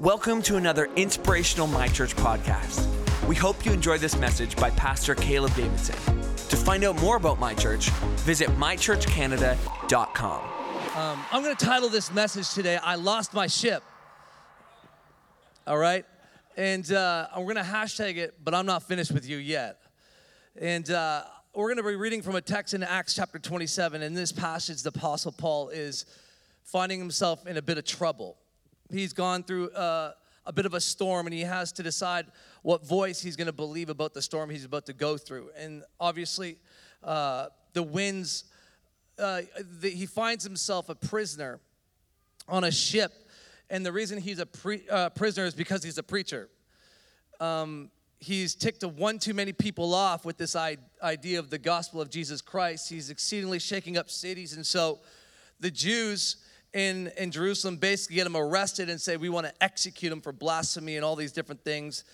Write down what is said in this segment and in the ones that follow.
Welcome to another inspirational My Church podcast. We hope you enjoy this message by Pastor Caleb Davidson. To find out more about My Church, visit mychurchcanada.com. Um, I'm going to title this message today, I Lost My Ship. All right? And uh, we're going to hashtag it, but I'm not finished with you yet. And uh, we're going to be reading from a text in Acts chapter 27. In this passage, the Apostle Paul is finding himself in a bit of trouble he's gone through uh, a bit of a storm and he has to decide what voice he's going to believe about the storm he's about to go through. And obviously, uh, the winds, uh, the, he finds himself a prisoner on a ship. And the reason he's a pre, uh, prisoner is because he's a preacher. Um, he's ticked one too many people off with this idea of the gospel of Jesus Christ. He's exceedingly shaking up cities. And so the Jews in, in Jerusalem basically get him arrested and say, We want to execute him for blasphemy and all these different things.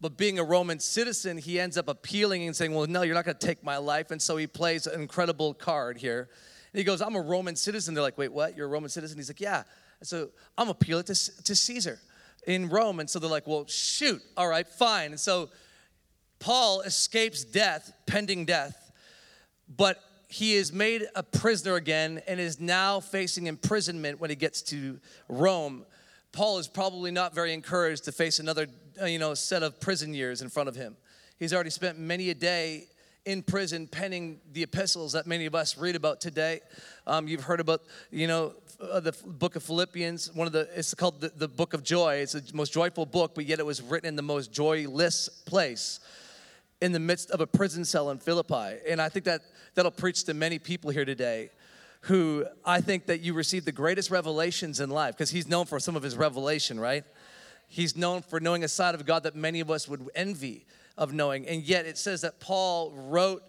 But being a Roman citizen, he ends up appealing and saying, Well, no, you're not going to take my life. And so he plays an incredible card here. And he goes, I'm a Roman citizen. They're like, Wait, what? You're a Roman citizen? He's like, Yeah. So I'm appealing to, to Caesar in Rome. And so they're like, Well, shoot. All right, fine. And so Paul escapes death, pending death, but he is made a prisoner again and is now facing imprisonment when he gets to Rome. Paul is probably not very encouraged to face another, uh, you know, set of prison years in front of him. He's already spent many a day in prison penning the epistles that many of us read about today. Um, you've heard about, you know, uh, the book of Philippians. One of the, it's called the, the book of joy. It's the most joyful book, but yet it was written in the most joyless place in the midst of a prison cell in Philippi. And I think that that'll preach to many people here today who I think that you receive the greatest revelations in life because he's known for some of his revelation, right? He's known for knowing a side of God that many of us would envy of knowing. And yet it says that Paul wrote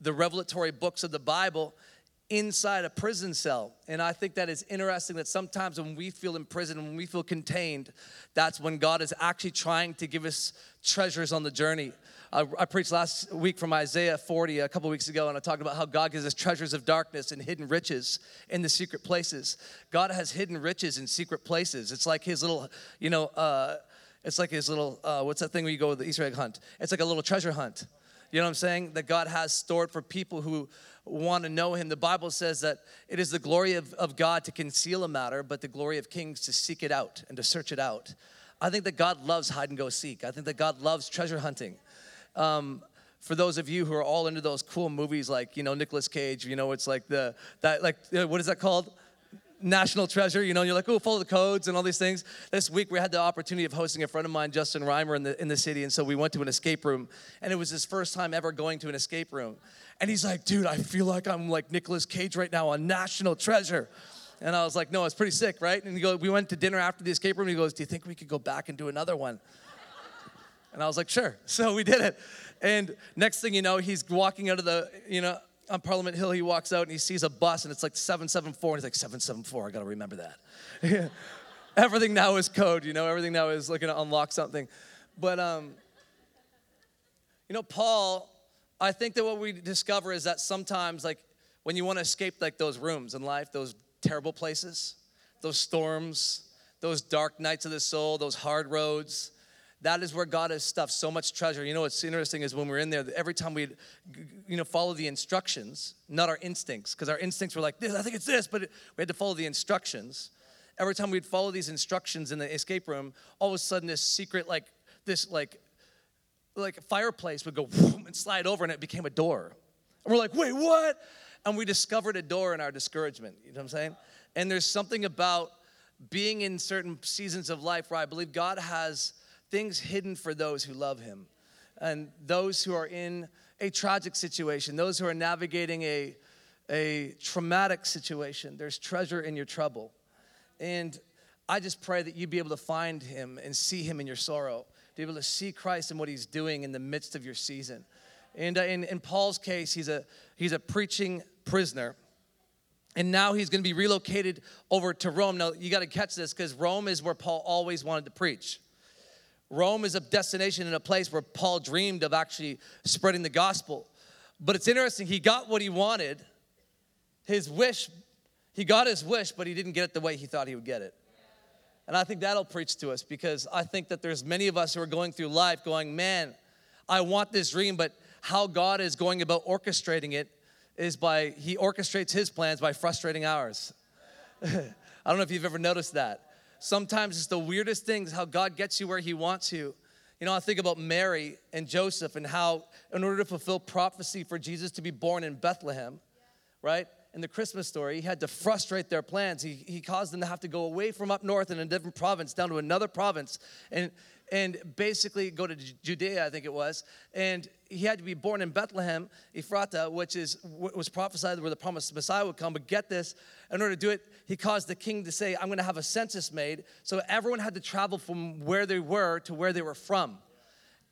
the revelatory books of the Bible inside a prison cell. And I think that is interesting that sometimes when we feel imprisoned, when we feel contained, that's when God is actually trying to give us treasures on the journey. I, I preached last week from Isaiah 40 a couple weeks ago, and I talked about how God gives us treasures of darkness and hidden riches in the secret places. God has hidden riches in secret places. It's like his little, you know, uh, it's like his little, uh, what's that thing where you go with the Easter egg hunt? It's like a little treasure hunt. You know what I'm saying? That God has stored for people who want to know Him. The Bible says that it is the glory of, of God to conceal a matter, but the glory of kings to seek it out and to search it out. I think that God loves hide and go seek. I think that God loves treasure hunting. Um, for those of you who are all into those cool movies like you know Nicolas Cage, you know it's like the that like uh, what is that called? National treasure, you know, you're like, oh, follow the codes and all these things. This week we had the opportunity of hosting a friend of mine, Justin Reimer, in the, in the city. And so we went to an escape room, and it was his first time ever going to an escape room. And he's like, dude, I feel like I'm like Nicolas Cage right now on National Treasure. And I was like, no, it's pretty sick, right? And he goes, we went to dinner after the escape room. He goes, do you think we could go back and do another one? And I was like, sure. So we did it. And next thing you know, he's walking out of the, you know, on Parliament Hill, he walks out and he sees a bus and it's like 774. And he's like, 774, I gotta remember that. everything now is code, you know, everything now is looking to unlock something. But, um, you know, Paul, I think that what we discover is that sometimes, like, when you wanna escape like those rooms in life, those terrible places, those storms, those dark nights of the soul, those hard roads, that is where God has stuffed so much treasure. You know what's interesting is when we're in there, every time we, you know, follow the instructions, not our instincts, because our instincts were like, this, I think it's this, but we had to follow the instructions. Every time we'd follow these instructions in the escape room, all of a sudden this secret, like this, like, like a fireplace would go and slide over, and it became a door. And we're like, wait, what? And we discovered a door in our discouragement. You know what I'm saying? And there's something about being in certain seasons of life where I believe God has things hidden for those who love him and those who are in a tragic situation, those who are navigating a, a traumatic situation. There's treasure in your trouble. And I just pray that you'd be able to find him and see him in your sorrow, be able to see Christ and what he's doing in the midst of your season. And uh, in, in Paul's case, he's a, he's a preaching prisoner. And now he's going to be relocated over to Rome. Now, you got to catch this because Rome is where Paul always wanted to preach. Rome is a destination and a place where Paul dreamed of actually spreading the gospel. But it's interesting, he got what he wanted, his wish, he got his wish, but he didn't get it the way he thought he would get it. And I think that'll preach to us because I think that there's many of us who are going through life going, man, I want this dream, but how God is going about orchestrating it is by, He orchestrates His plans by frustrating ours. I don't know if you've ever noticed that. Sometimes it's the weirdest things how God gets you where He wants you. You know, I think about Mary and Joseph and how, in order to fulfill prophecy for Jesus to be born in Bethlehem, right? In the Christmas story, he had to frustrate their plans. He, he caused them to have to go away from up north in a different province down to another province and, and basically go to Judea, I think it was. And he had to be born in Bethlehem, Ephrata, which is was prophesied where the promised Messiah would come. But get this, in order to do it, he caused the king to say, I'm going to have a census made. So everyone had to travel from where they were to where they were from.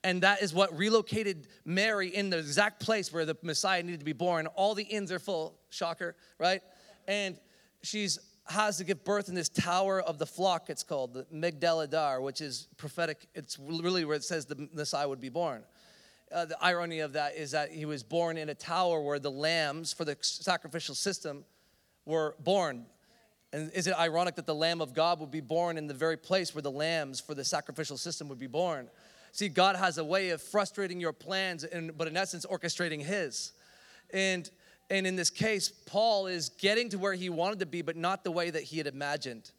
And that is what relocated Mary in the exact place where the Messiah needed to be born. All the inns are full, shocker, right? And she's has to give birth in this tower of the flock, it's called, the Migdal Eder, which is prophetic. It's really where it says the Messiah would be born. Uh, the irony of that is that he was born in a tower where the lambs for the sacrificial system were born. And is it ironic that the Lamb of God would be born in the very place where the lambs for the sacrificial system would be born? See, God has a way of frustrating your plans, and, but in essence, orchestrating His. And, and in this case, Paul is getting to where he wanted to be, but not the way that he had imagined.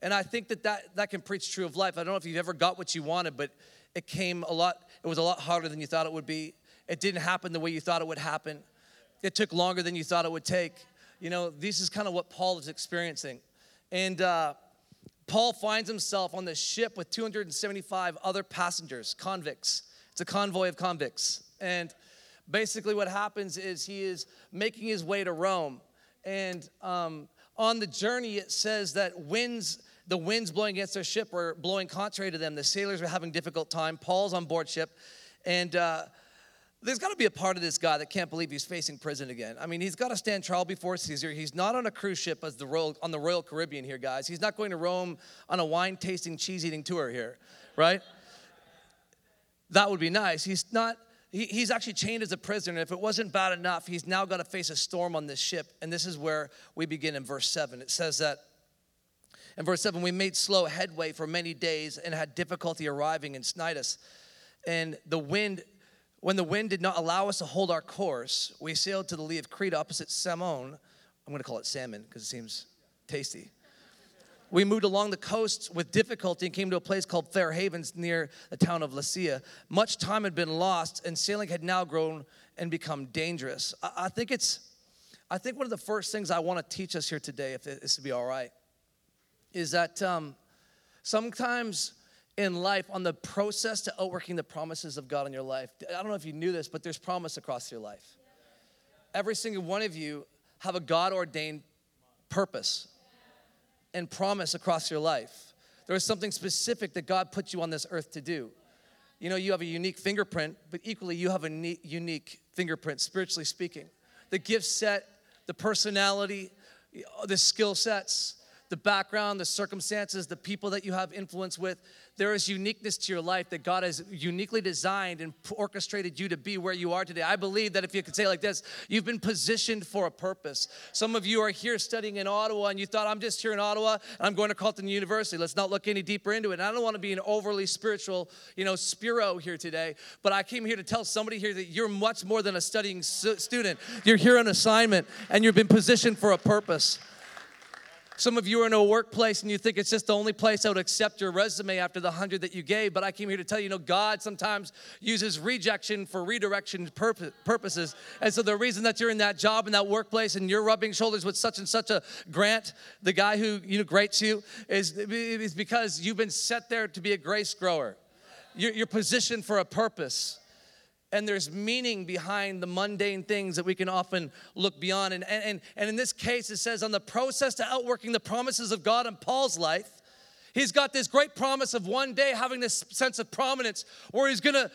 And I think that that, that can preach true of life. I don't know if you've ever got what you wanted, but it came a lot, it was a lot harder than you thought it would be. It didn't happen the way you thought it would happen. It took longer than you thought it would take. You know, this is kind of what Paul is experiencing. And uh, Paul finds himself on this ship with 275 other passengers, convicts. It's a convoy of convicts. And basically, what happens is he is making his way to Rome. And um, on the journey, it says that winds, the winds blowing against their ship were blowing contrary to them. The sailors were having difficult time. Paul's on board ship. And uh, there's got to be a part of this guy that can't believe he's facing prison again. I mean, he's got to stand trial before Caesar. He's not on a cruise ship as the Royal on the Royal Caribbean here, guys. He's not going to Rome on a wine tasting, cheese eating tour here, right? That would be nice. He's not. He, he's actually chained as a prisoner. If it wasn't bad enough, he's now got to face a storm on this ship. And this is where we begin in verse seven. It says that. In verse 7, we made slow headway for many days and had difficulty arriving in Cnidus. And the wind when the wind did not allow us to hold our course, we sailed to the lee of Crete opposite Salmone. I'm going to call it salmon because it seems tasty. We moved along the coast with difficulty and came to a place called Fair Havens near the town of Lasea. Much time had been lost, and sailing had now grown and become dangerous. I, I think it's, I think one of the first things I want to teach us here today, if this would be all right, is that um, sometimes in life on the process to outworking the promises of God in your life. I don't know if you knew this, but there's promise across your life. Every single one of you have a God ordained purpose and promise across your life. There is something specific that God put you on this earth to do. You know, you have a unique fingerprint, but equally, you have a unique fingerprint, spiritually speaking. The gift set, the personality, the skill sets, the background, the circumstances, the people that you have influence with. There is uniqueness to your life that God has uniquely designed and orchestrated you to be where you are today. I believe that if you could say like this, you've been positioned for a purpose. Some of you are here studying in Ottawa and you thought, I'm just here in Ottawa and I'm going to Carleton University. Let's not look any deeper into it. And I don't want to be an overly spiritual, you know, spiro here today, but I came here to tell somebody here that you're much more than a studying student. You're here on assignment and you've been positioned for a purpose. Some of you are in a workplace and you think it's just the only place I would accept your resume after the hundred that you gave. But I came here to tell you, you know, God sometimes uses rejection for redirection purposes. And so the reason that you're in that job in that workplace and you're rubbing shoulders with such and such a grant, the guy who you know grates you, is, is because you've been set there to be a grace grower. You're, you're positioned for a purpose and there's meaning behind the mundane things that we can often look beyond. And, and, and in this case, it says, on the process to outworking the promises of God in Paul's life, he's got this great promise of one day having this sense of prominence where he's gonna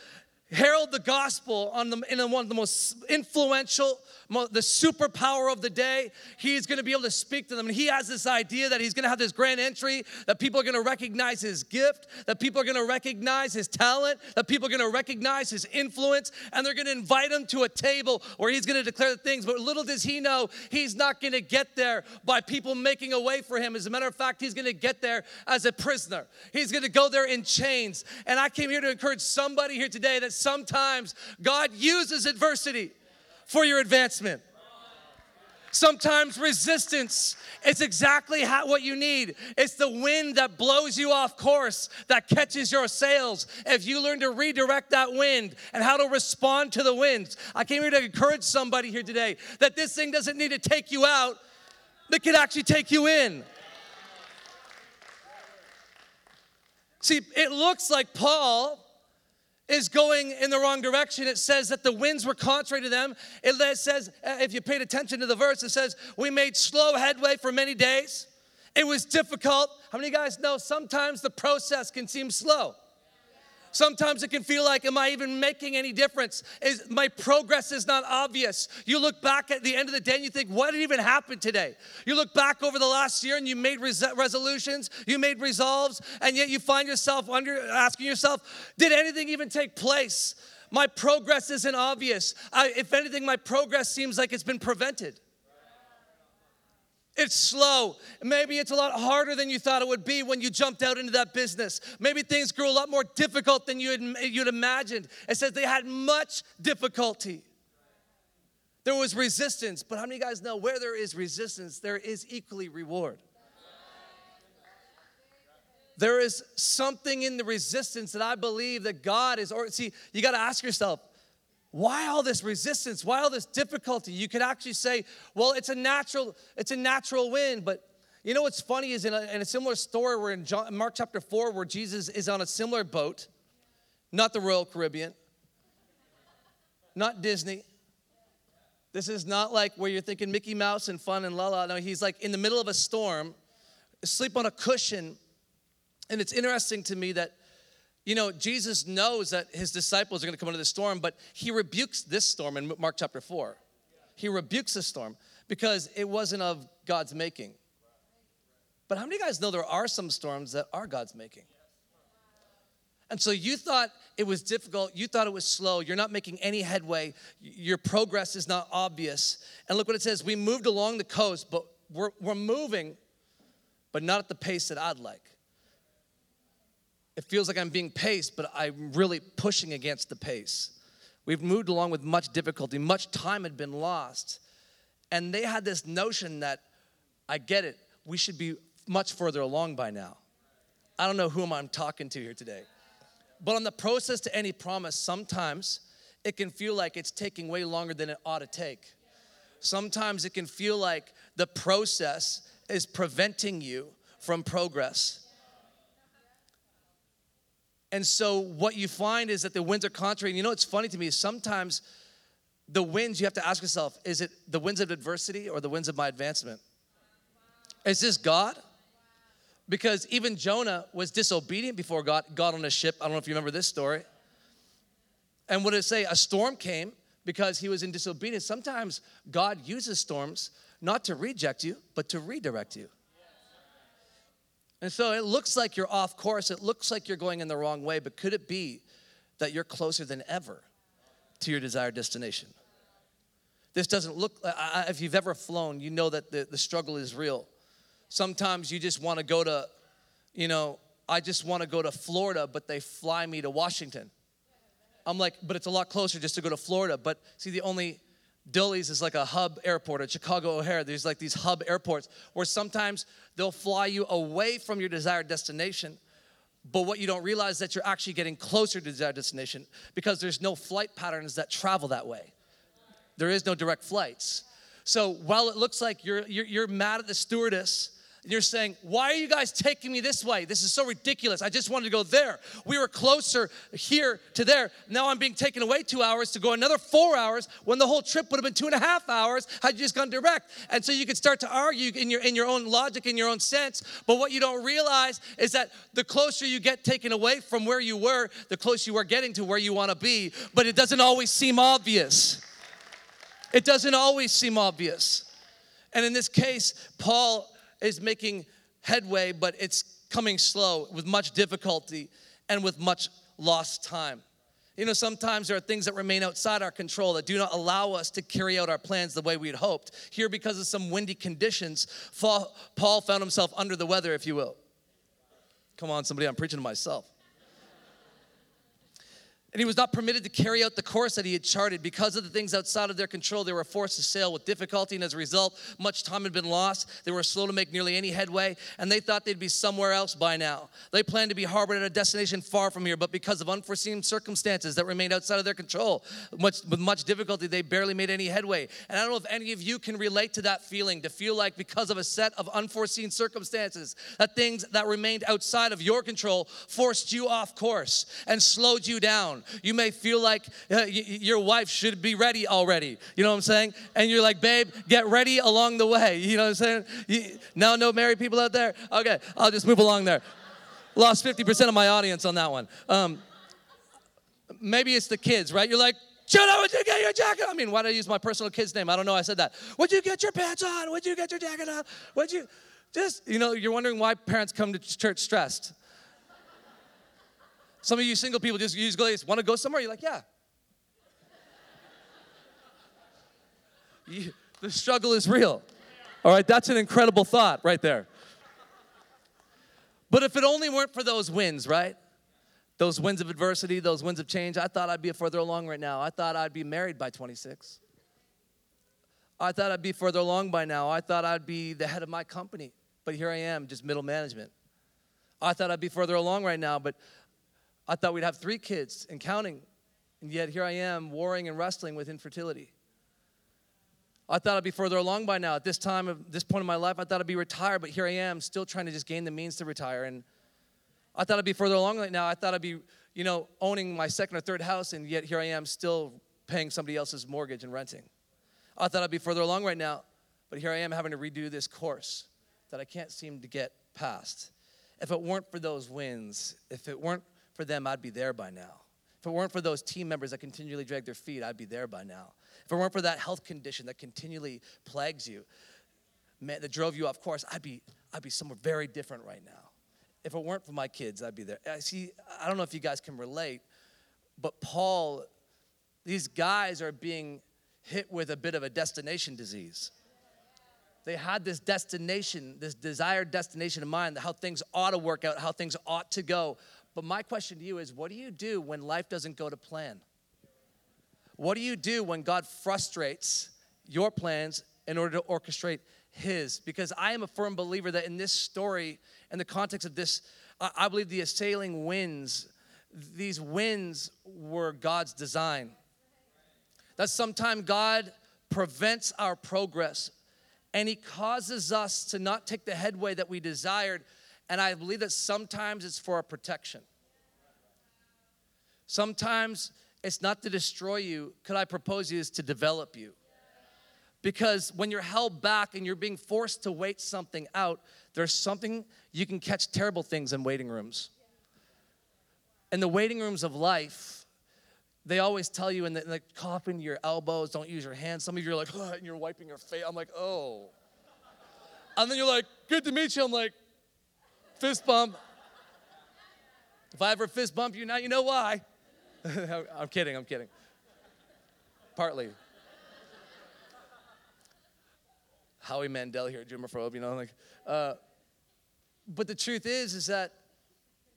herald the gospel on the, in one of the most influential, the superpower of the day. He's going to be able to speak to them. And he has this idea that he's going to have this grand entry, that people are going to recognize his gift, that people are going to recognize his talent, that people are going to recognize his influence, and they're going to invite him to a table where he's going to declare the things. But little does he know, he's not going to get there by people making a way for him. As a matter of fact, he's going to get there as a prisoner. He's going to go there in chains. And I came here to encourage somebody here today that sometimes God uses adversity for your advancement. Sometimes resistance is exactly how, what you need. It's the wind that blows you off course, that catches your sails. If you learn to redirect that wind and how to respond to the winds, I came here to encourage somebody here today that this thing doesn't need to take you out, it can actually take you in. See, it looks like Paul is going in the wrong direction. It says that the winds were contrary to them. It says, uh, if you paid attention to the verse, it says, We made slow headway for many days. It was difficult. How many guys know sometimes the process can seem slow? Sometimes it can feel like, am I even making any difference? Is my progress is not obvious. You look back at the end of the day and you think, what even happened today? You look back over the last year and you made res- resolutions, you made resolves, and yet you find yourself under asking yourself, did anything even take place? My progress isn't obvious. I, if anything, my progress seems like it's been prevented. It's slow. Maybe it's a lot harder than you thought it would be when you jumped out into that business. Maybe things grew a lot more difficult than you had, you'd imagined. It says they had much difficulty. There was resistance, but how many guys know where there is resistance, there is equally reward? There is something in the resistance that I believe that God is, or see, you got to ask yourself, why all this resistance? Why all this difficulty? You could actually say well it's a natural it's a natural win but you know what's funny is in a, in a similar story we're in John, mark chapter 4 where jesus is on a similar boat not the royal caribbean not disney. This is not like where you're thinking mickey mouse and fun and la la. No he's like in the middle of a storm asleep on a cushion. And it's interesting to me that you know, Jesus knows that his disciples are going to come into the storm, but he rebukes this storm in Mark chapter 4. He rebukes the storm because it wasn't of God's making. But how many of you guys know there are some storms that are God's making? And so you thought it was difficult, you thought it was slow, you're not making any headway, your progress is not obvious. And look what it says we moved along the coast, but we're, we're moving, but not at the pace that I'd like it feels like I'm being paced, but I'm really pushing against the pace. We've moved along with much difficulty, much time had been lost. And they had this notion that, I get it, we should be much further along by now. I don't know whom I'm talking to here today. But on the process to any promise, sometimes it can feel like it's taking way longer than it ought to take. Sometimes it can feel like the process is preventing you from progress. And so what you find is that the winds are contrary. And you know what's funny to me sometimes the winds, you have to ask yourself, is it the winds of adversity or the winds of my advancement? Is this God? Because even Jonah was disobedient before God, got on a ship. I don't know if you remember this story. And what did it say? A storm came because he was in disobedience. Sometimes God uses storms not to reject you, but to redirect you. And so it looks like you're off course. It looks like you're going in the wrong way, but could it be that you're closer than ever to your desired destination? This doesn't look, if you've ever flown, you know that the, the struggle is real. Sometimes you just want to go to, you know, I just want to go to Florida, but they fly me to Washington. I'm like, but it's a lot closer just to go to Florida. But see, the only Dulles is like a hub airport at Chicago O'Hare. There's like these hub airports where sometimes they'll fly you away from your desired destination. But what you don't realize is that you're actually getting closer to desired destination because there's no flight patterns that travel that way. There is no direct flights. So while it looks like you're, you're, you're mad at the stewardess, and you're saying, Why are you guys taking me this way? This is so ridiculous. I just wanted to go there. We were closer here to there. Now I'm being taken away two hours to go another four hours when the whole trip would have been two and a half hours had you just gone direct. And so you could start to argue in your, in your own logic, in your own sense. But what you don't realize is that the closer you get taken away from where you were, the closer you are getting to where you want to be. But it doesn't always seem obvious. It doesn't always seem obvious. And in this case, Paul is making headway, but it's coming slow with much difficulty and with much lost time. You know, sometimes there are things that remain outside our control that do not allow us to carry out our plans the way we had hoped. Here, because of some windy conditions, Paul found himself under the weather, if you will. Come on, somebody, I'm preaching to myself and he was not permitted to carry out the course that he had charted. Because of the things outside of their control, they were forced to sail with difficulty, and as a result, much time had been lost. They were slow to make nearly any headway, and they thought they'd be somewhere else by now. They planned to be harbored at a destination far from here, but because of unforeseen circumstances that remained outside of their control, much, with much difficulty, they barely made any headway. And I don't know if any of you can relate to that feeling, to feel like because of a set of unforeseen circumstances, that things that remained outside of your control forced you off course and slowed you down you may feel like uh, y- your wife should be ready already. You know what I'm saying? And you're like, babe, get ready along the way. You know what I'm saying? You, now, no married people out there? Okay, I'll just move along there. Lost 50% of my audience on that one. Um, maybe it's the kids, right? You're like, up, would you get your jacket? I mean, why did I use my personal kid's name? I don't know I said that. Would you get your pants on? Would you get your jacket on? Would you just, you know, you're wondering why parents come to church stressed. Some of you single people just use glaze. Want to go somewhere? You're like, yeah. The struggle is real. All right, that's an incredible thought right there. But if it only weren't for those wins, right? Those wins of adversity, those wins of change, I thought I'd be further along right now. I thought I'd be married by 26. I thought I'd be further along by now. I thought I'd be the head of my company, but here I am, just middle management. I thought I'd be further along right now, but I thought we'd have three kids and counting, and yet here I am warring and wrestling with infertility. I thought I'd be further along by now. At this time, of this point in my life, I thought I'd be retired, but here I am, still trying to just gain the means to retire. And I thought I'd be further along right now. I thought I'd be, you know, owning my second or third house, and yet here I am, still paying somebody else's mortgage and renting. I thought I'd be further along right now, but here I am having to redo this course that I can't seem to get past. If it weren't for those wins, if it weren't for them, I'd be there by now. If it weren't for those team members that continually drag their feet, I'd be there by now. If it weren't for that health condition that continually plagues you, man, that drove you off course, I'd be, I'd be somewhere very different right now. If it weren't for my kids, I'd be there. I see, I don't know if you guys can relate, but Paul, these guys are being hit with a bit of a destination disease. They had this destination, this desired destination in mind, how things ought to work out, how things ought to go. But my question to you is what do you do when life doesn't go to plan? What do you do when God frustrates your plans in order to orchestrate His? Because I am a firm believer that in this story, in the context of this, I believe the assailing winds, these winds were God's design. That sometimes God prevents our progress and He causes us to not take the headway that we desired and I believe that sometimes it's for a protection. Sometimes it's not to destroy you. Could I propose you is to develop you? Because when you're held back and you're being forced to wait something out, there's something you can catch terrible things in waiting rooms. In the waiting rooms of life, they always tell you in the, like cough into your elbows, don't use your hands. Some of you are like, oh, and you're wiping your face. I'm like, oh. And then you're like, good to meet you. I'm like, Fist bump. If I ever fist bump you now, you know why. I'm kidding, I'm kidding. Partly. Howie Mandel here, germaphobe, you know, like. Uh, but the truth is, is that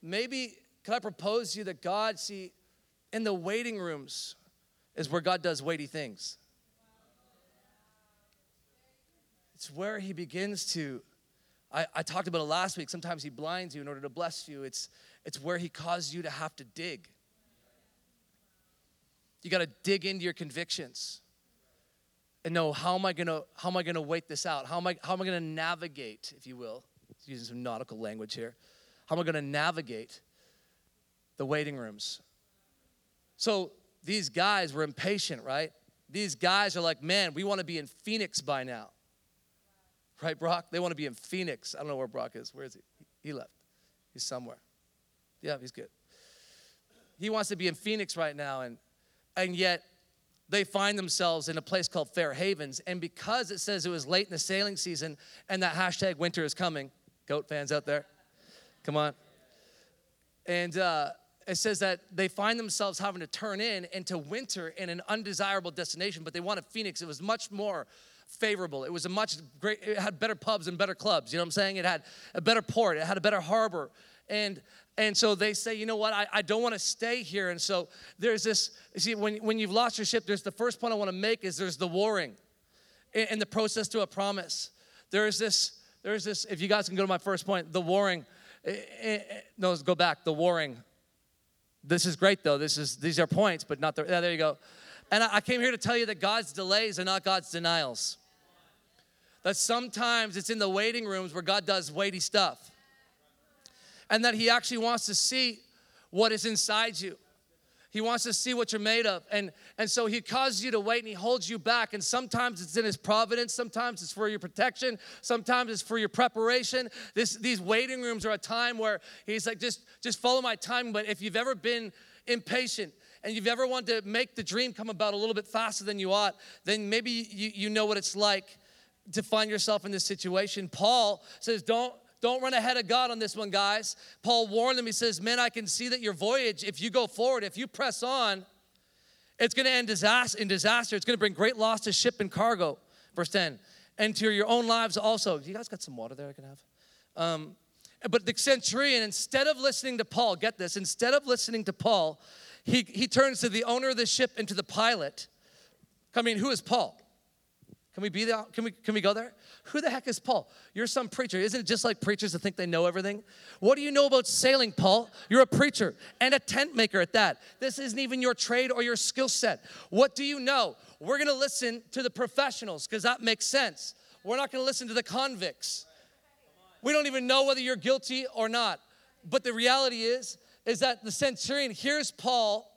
maybe, could I propose to you that God, see, in the waiting rooms is where God does weighty things. It's where He begins to I, I talked about it last week. Sometimes he blinds you in order to bless you. It's, it's where he causes you to have to dig. You got to dig into your convictions and know how am I gonna how am I gonna wait this out? How am I how am I gonna navigate, if you will? using some nautical language here. How am I going to navigate the waiting rooms? So these guys were impatient, right? These guys are like, man, we want to be in Phoenix by now. Right, Brock? They want to be in Phoenix. I don't know where Brock is. Where is he? He left. He's somewhere. Yeah, he's good. He wants to be in Phoenix right now, and and yet they find themselves in a place called Fair Havens. And because it says it was late in the sailing season and that hashtag winter is coming, goat fans out there, come on. And uh, it says that they find themselves having to turn in into winter in an undesirable destination, but they wanted Phoenix. It was much more favorable. It was a much great, it had better pubs and better clubs. You know what I'm saying? It had a better port, it had a better harbor. And and so they say, you know what, I, I don't want to stay here. And so there's this, see, when, when you've lost your ship, there's the first point I want to make is there's the warring in, the process to a promise. There's this, there's this, if you guys can go to my first point, the warring. Eh, eh, eh, no, go back, the warring. This is great though. This is these are points, but not the yeah, there you go. And I came here to tell you that God's delays are not God's denials. That sometimes it's in the waiting rooms where God does weighty stuff and that He actually wants to see what is inside you. He wants to see what you're made of. And, and so he causes you to wait and he holds you back. And sometimes it's in his providence, sometimes it's for your protection, sometimes it's for your preparation. This, these waiting rooms are a time where he's like, just, just follow my time. But if you've ever been impatient, and you've ever wanted to make the dream come about a little bit faster than you ought, then maybe you, you know what it's like to find yourself in this situation. Paul says, Don't don't run ahead of God on this one, guys. Paul warned them. He says, Men, I can see that your voyage, if you go forward, if you press on, it's going to end disaster, in disaster. It's going to bring great loss to ship and cargo. Verse 10. And to your own lives also. You guys got some water there I can have? Um, but the centurion, instead of listening to Paul, get this, instead of listening to Paul, he, he turns to the owner of the ship and to the pilot. I mean, who is Paul? Can we be there? Can we, can we go there? Who the heck is Paul? You're some preacher. Isn't it just like preachers that think they know everything? What do you know about sailing, Paul? You're a preacher and a tent maker at that. This isn't even your trade or your skill set. What do you know? We're gonna listen to the professionals because that makes sense. We're not gonna listen to the convicts. We don't even know whether you're guilty or not. But the reality is, is that the centurion hears Paul,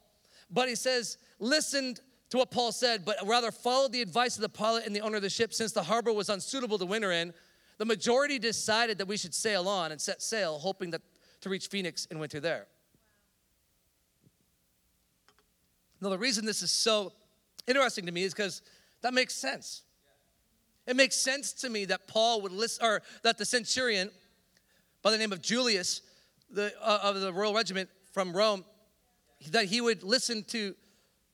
but he says, listened to what Paul said, but rather followed the advice of the pilot and the owner of the ship since the harbor was unsuitable to winter in. The majority decided that we should sail on and set sail, hoping that to reach Phoenix in winter there. Now, the reason this is so interesting to me is because that makes sense. It makes sense to me that Paul would list, or that the centurion by the name of Julius, the, uh, of the royal regiment from Rome, that he would listen to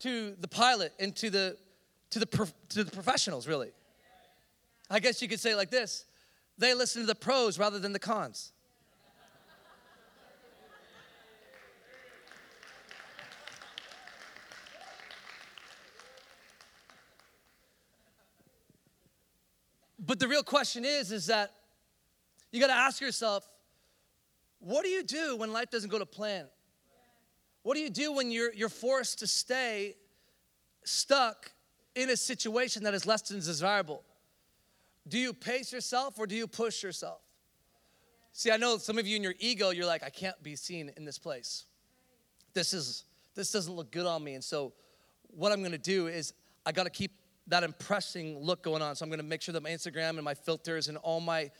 to the pilot and to the to the to the professionals really. I guess you could say like this. They listen to the pros rather than the cons. But the real question is is that you got to ask yourself what do you do when life doesn't go to plan what do you do when you're, you're forced to stay stuck in a situation that is less than desirable? Do you pace yourself or do you push yourself? See, I know some of you in your ego, you're like, I can't be seen in this place. This is this doesn't look good on me. And so what I'm gonna do is I gotta keep that impressing look going on. So I'm gonna make sure that my Instagram and my filters and all my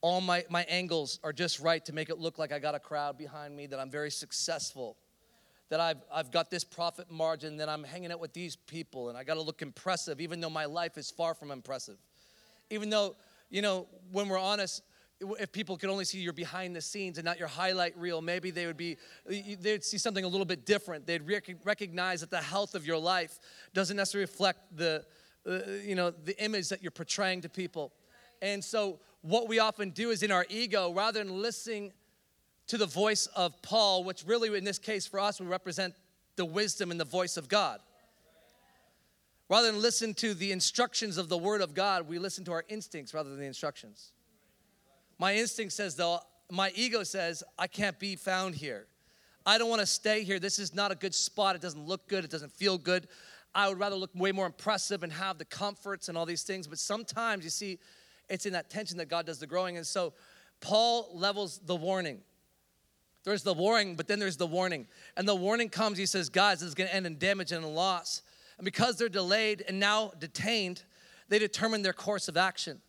all my, my angles are just right to make it look like I got a crowd behind me, that I'm very successful that I've, I've got this profit margin, that I'm hanging out with these people, and I got to look impressive, even though my life is far from impressive. Even though, you know, when we're honest, if people could only see your behind the scenes and not your highlight reel, maybe they would be, they'd see something a little bit different. They'd recognize that the health of your life doesn't necessarily reflect the, uh, you know, the image that you're portraying to people. And so, what we often do is in our ego, rather than listening to the voice of Paul, which really, in this case for us, would represent the wisdom and the voice of God. Rather than listen to the instructions of the Word of God, we listen to our instincts rather than the instructions. My instinct says, though, my ego says, I can't be found here. I don't want to stay here. This is not a good spot. It doesn't look good. It doesn't feel good. I would rather look way more impressive and have the comforts and all these things. But sometimes, you see, it's in that tension that God does the growing. And so, Paul levels the warning. There's the warning, but then there's the warning. And the warning comes, he says, guys, this is gonna end in damage and loss. And because they're delayed and now detained, they determine their course of action.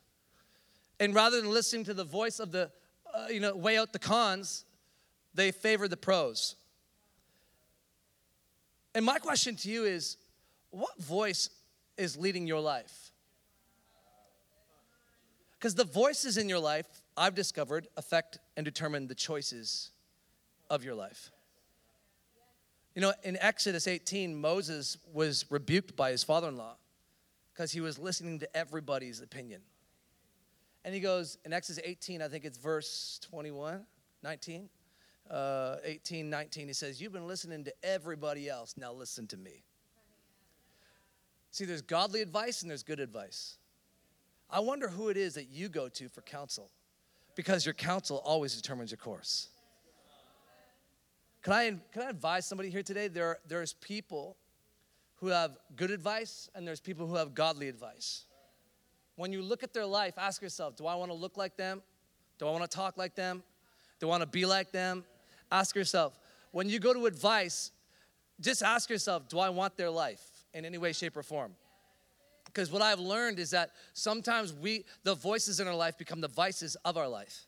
And rather than listening to the voice of the, uh, you know, weigh out the cons, they favor the pros. And my question to you is what voice is leading your life? Because the voices in your life, I've discovered, affect and determine the choices of your life. You know, in Exodus 18, Moses was rebuked by his father in law because he was listening to everybody's opinion. And he goes, in Exodus 18, I think it's verse 21, 19, uh, 18, 19, he says, You've been listening to everybody else, now listen to me. See, there's godly advice and there's good advice. I wonder who it is that you go to for counsel because your counsel always determines your course. Can I, can I advise somebody here today? There, there's people who have good advice and there's people who have godly advice. When you look at their life, ask yourself do I want to look like them? Do I want to talk like them? Do I want to be like them? Ask yourself, when you go to advice, just ask yourself, do I want their life in any way, shape, or form? Because what I've learned is that sometimes we, the voices in our life become the vices of our life.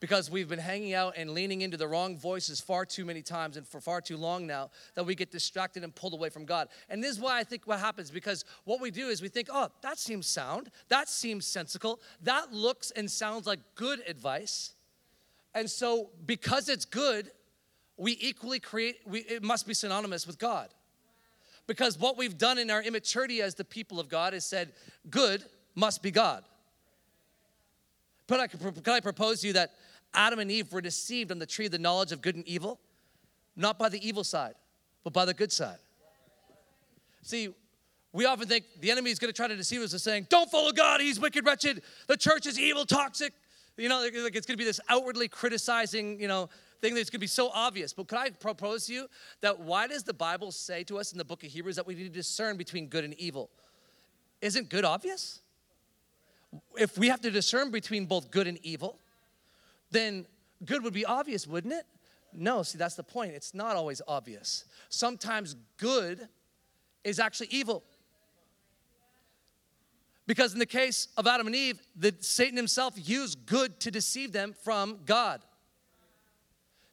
Because we've been hanging out and leaning into the wrong voices far too many times and for far too long now that we get distracted and pulled away from God. And this is why I think what happens because what we do is we think, oh, that seems sound, that seems sensical, that looks and sounds like good advice. And so, because it's good, we equally create, we, it must be synonymous with God. Because what we've done in our immaturity as the people of God is said, good must be God. But I, can I propose to you that Adam and Eve were deceived on the tree of the knowledge of good and evil, not by the evil side, but by the good side. See, we often think the enemy is going to try to deceive us by saying, Don't follow God, he's wicked, wretched, the church is evil, toxic. You know, like it's going to be this outwardly criticizing, you know, thing that's going to be so obvious. But could I propose to you that why does the Bible say to us in the book of Hebrews that we need to discern between good and evil? Isn't good obvious? If we have to discern between both good and evil, then good would be obvious, wouldn't it? No, see, that's the point. It's not always obvious. Sometimes good is actually evil. Because in the case of Adam and Eve, the, Satan himself used good to deceive them from God.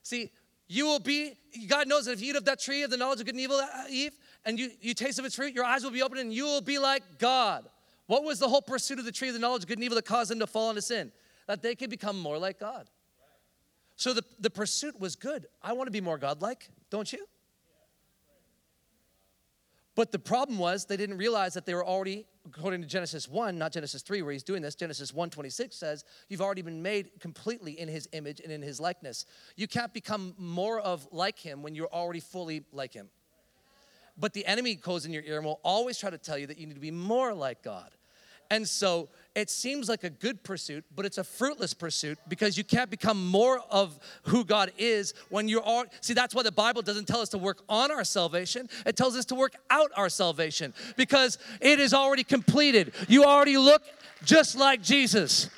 See, you will be, God knows that if you eat of that tree of the knowledge of good and evil, uh, Eve, and you, you taste of its fruit, your eyes will be opened and you will be like God. What was the whole pursuit of the tree of the knowledge of good and evil that caused them to fall into sin? That they could become more like God. So the, the pursuit was good. I want to be more godlike, don't you? But the problem was they didn't realize that they were already, according to Genesis 1, not Genesis 3, where he's doing this, Genesis 1 26 says, You've already been made completely in his image and in his likeness. You can't become more of like him when you're already fully like him. But the enemy goes in your ear and will always try to tell you that you need to be more like God. And so it seems like a good pursuit, but it's a fruitless pursuit because you can't become more of who God is when you're all. See, that's why the Bible doesn't tell us to work on our salvation, it tells us to work out our salvation because it is already completed. You already look just like Jesus.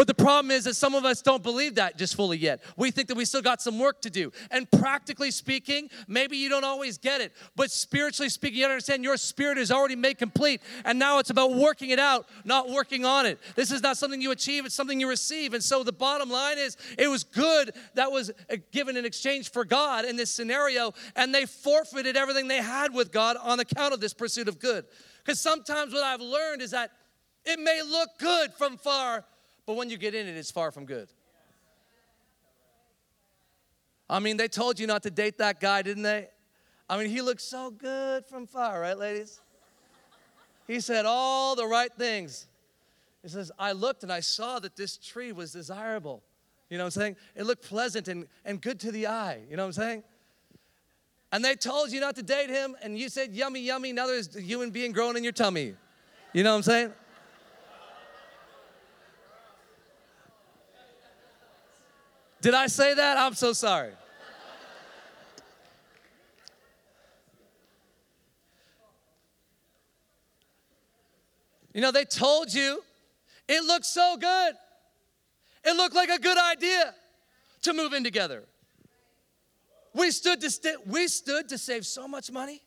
But the problem is that some of us don't believe that just fully yet. We think that we still got some work to do. And practically speaking, maybe you don't always get it. But spiritually speaking, you understand your spirit is already made complete. And now it's about working it out, not working on it. This is not something you achieve, it's something you receive. And so the bottom line is it was good that was uh, given in exchange for God in this scenario. And they forfeited everything they had with God on account of this pursuit of good. Because sometimes what I've learned is that it may look good from far, but when you get in it, it's far from good. I mean, they told you not to date that guy, didn't they? I mean, he looked so good from far, right, ladies? He said all the right things. He says, I looked and I saw that this tree was desirable. You know what I'm saying? It looked pleasant and, and good to the eye. You know what I'm saying? And they told you not to date him, and you said, yummy, yummy. Now there's a human being growing in your tummy. You know what I'm saying? Did I say that? I'm so sorry. You know, they told you it looked so good. It looked like a good idea to move in together. We stood to st- we stood to save so much money.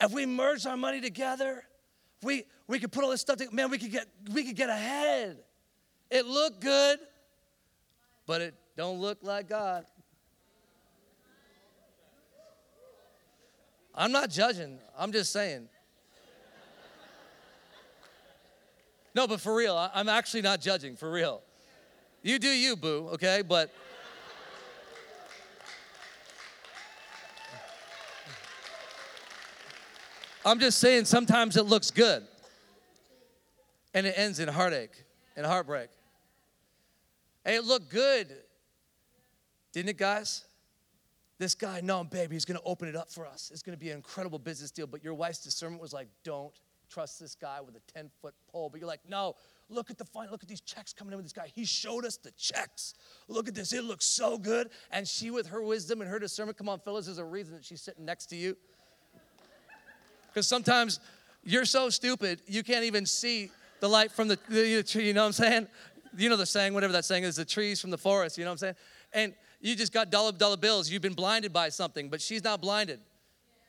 If we merged our money together, we we could put all this stuff together, man, we could get we could get ahead. It looked good, but it don't look like God. I'm not judging. I'm just saying. No, but for real, I'm actually not judging, for real. You do you, boo, okay? But I'm just saying sometimes it looks good and it ends in heartache and heartbreak. Hey, it looked good, didn't it, guys? This guy, no, baby, he's gonna open it up for us. It's gonna be an incredible business deal. But your wife's discernment was like, don't trust this guy with a 10 foot pole. But you're like, no, look at the fine, look at these checks coming in with this guy. He showed us the checks. Look at this, it looks so good. And she, with her wisdom and her discernment, come on, fellas, there's a reason that she's sitting next to you. Because sometimes you're so stupid, you can't even see the light from the, the tree, you know what I'm saying? You know the saying, whatever that saying is, the trees from the forest, you know what I'm saying? And you just got dollar dollar bills. You've been blinded by something, but she's not blinded.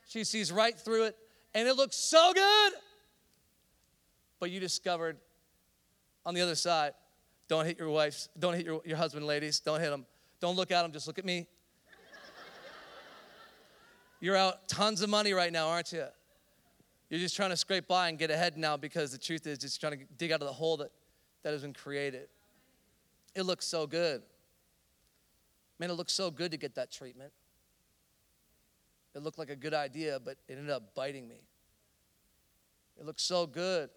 She sees right through it, and it looks so good. But you discovered on the other side, don't hit your wife, don't hit your, your husband, ladies, don't hit him. Don't look at him, just look at me. You're out tons of money right now, aren't you? You're just trying to scrape by and get ahead now because the truth is just trying to dig out of the hole that, that has been created. It looks so good. Man, it looked so good to get that treatment. It looked like a good idea, but it ended up biting me. It looked so good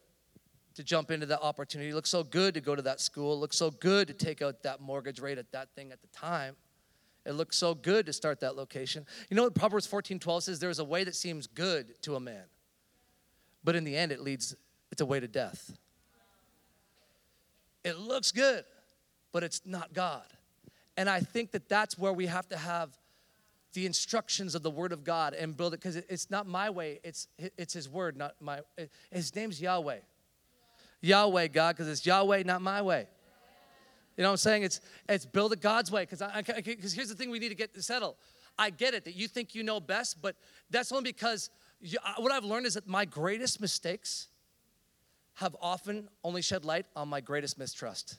to jump into that opportunity. It looked so good to go to that school. It looked so good to take out that mortgage rate at that thing at the time. It looked so good to start that location. You know what Proverbs 14 12 says? There's a way that seems good to a man, but in the end, it leads, it's a way to death. It looks good, but it's not God. And I think that that's where we have to have the instructions of the Word of God and build it because it's not my way, it's, it's His Word, not my. His name's Yahweh. Yahweh, God, because it's Yahweh, not my way. You know what I'm saying? It's, it's build it God's way because I, because here's the thing we need to get settled. I get it that you think you know best, but that's only because you, what I've learned is that my greatest mistakes have often only shed light on my greatest mistrust.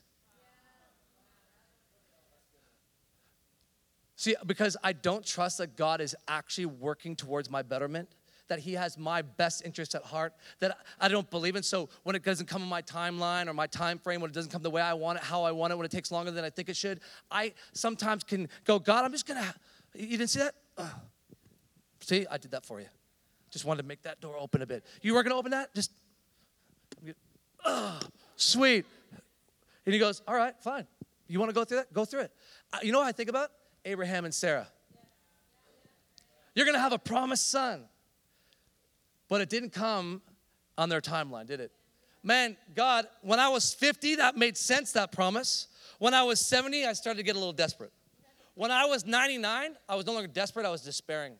See, because I don't trust that God is actually working towards my betterment, that He has my best interest at heart, that I don't believe in. So when it doesn't come in my timeline or my time frame, when it doesn't come the way I want it, how I want it, when it takes longer than I think it should, I sometimes can go, God, I'm just gonna. You didn't see that? See, I did that for you. Just wanted to make that door open a bit. You were gonna open that? Just, sweet. And he goes, All right, fine. You wanna go through that? Go through it. You know what I think about? Abraham and Sarah. You're gonna have a promised son. But it didn't come on their timeline, did it? Man, God, when I was 50, that made sense, that promise. When I was 70, I started to get a little desperate. When I was 99, I was no longer desperate, I was despairing.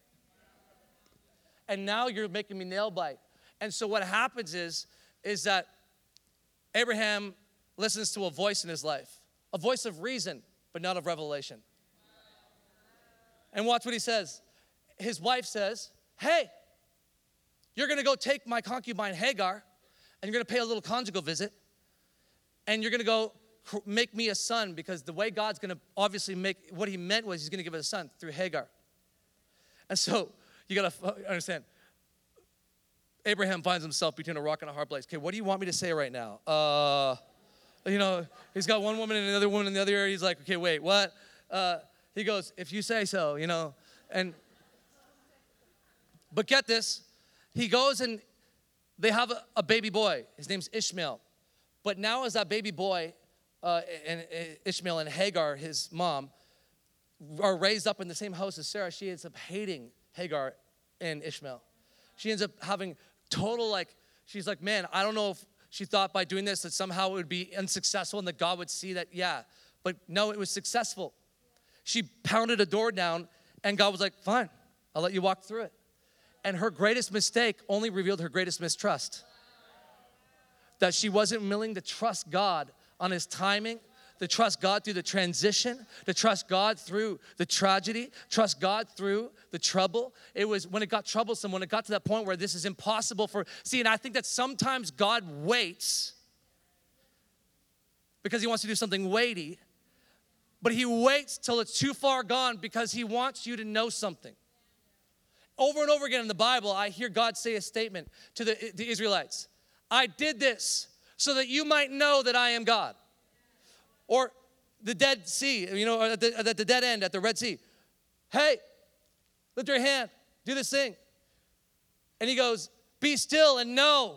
And now you're making me nail bite. And so what happens is, is that Abraham listens to a voice in his life, a voice of reason, but not of revelation. And watch what he says. His wife says, Hey, you're gonna go take my concubine Hagar, and you're gonna pay a little conjugal visit, and you're gonna go make me a son because the way God's gonna obviously make what he meant was he's gonna give us a son through Hagar. And so you gotta understand. Abraham finds himself between a rock and a hard place. Okay, what do you want me to say right now? Uh, you know, he's got one woman and another woman in the other area. He's like, okay, wait, what? Uh, he goes, if you say so, you know. And but get this, he goes and they have a, a baby boy. His name's Ishmael. But now as that baby boy, uh, and, and Ishmael and Hagar, his mom, are raised up in the same house as Sarah, she ends up hating Hagar and Ishmael. She ends up having total like, she's like, man, I don't know if she thought by doing this that somehow it would be unsuccessful and that God would see that, yeah. But no, it was successful she pounded a door down, and God was like, Fine, I'll let you walk through it. And her greatest mistake only revealed her greatest mistrust. That she wasn't willing to trust God on his timing, to trust God through the transition, to trust God through the tragedy, trust God through the trouble. It was when it got troublesome, when it got to that point where this is impossible for. See, and I think that sometimes God waits because He wants to do something weighty, but He waits till it's too far gone because He wants you to know something. Over and over again in the Bible, I hear God say a statement to the, the Israelites I did this so that you might know that I am God. Or the Dead Sea, you know, at the, at the dead end, at the Red Sea. Hey, lift your hand, do this thing. And he goes, Be still and know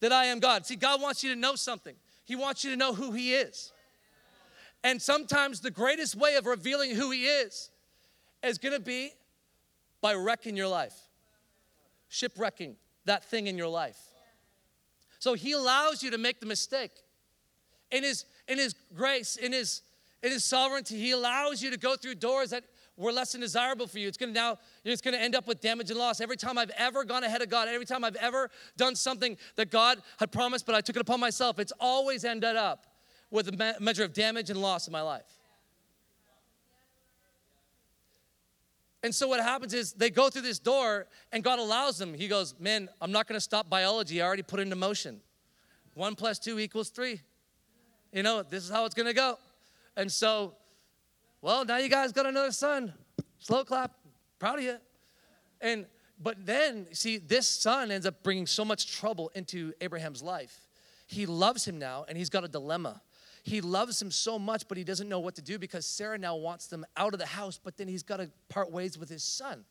that I am God. See, God wants you to know something, He wants you to know who He is. And sometimes the greatest way of revealing who He is is gonna be by wrecking your life, shipwrecking that thing in your life. So He allows you to make the mistake. In His in His grace, in His in His sovereignty, He allows you to go through doors that were less than desirable for you. It's gonna now, it's gonna end up with damage and loss. Every time I've ever gone ahead of God, every time I've ever done something that God had promised, but I took it upon myself, it's always ended up with a measure of damage and loss in my life. And so what happens is they go through this door and God allows them. He goes, Man, I'm not gonna stop biology. I already put it into motion. One plus two equals three. You know, this is how it's gonna go. And so, well, now you guys got another son. Slow clap. Proud of you. And but then, see, this son ends up bringing so much trouble into Abraham's life. He loves him now, and he's got a dilemma. He loves him so much, but he doesn't know what to do because Sarah now wants them out of the house, but then he's got to part ways with his son.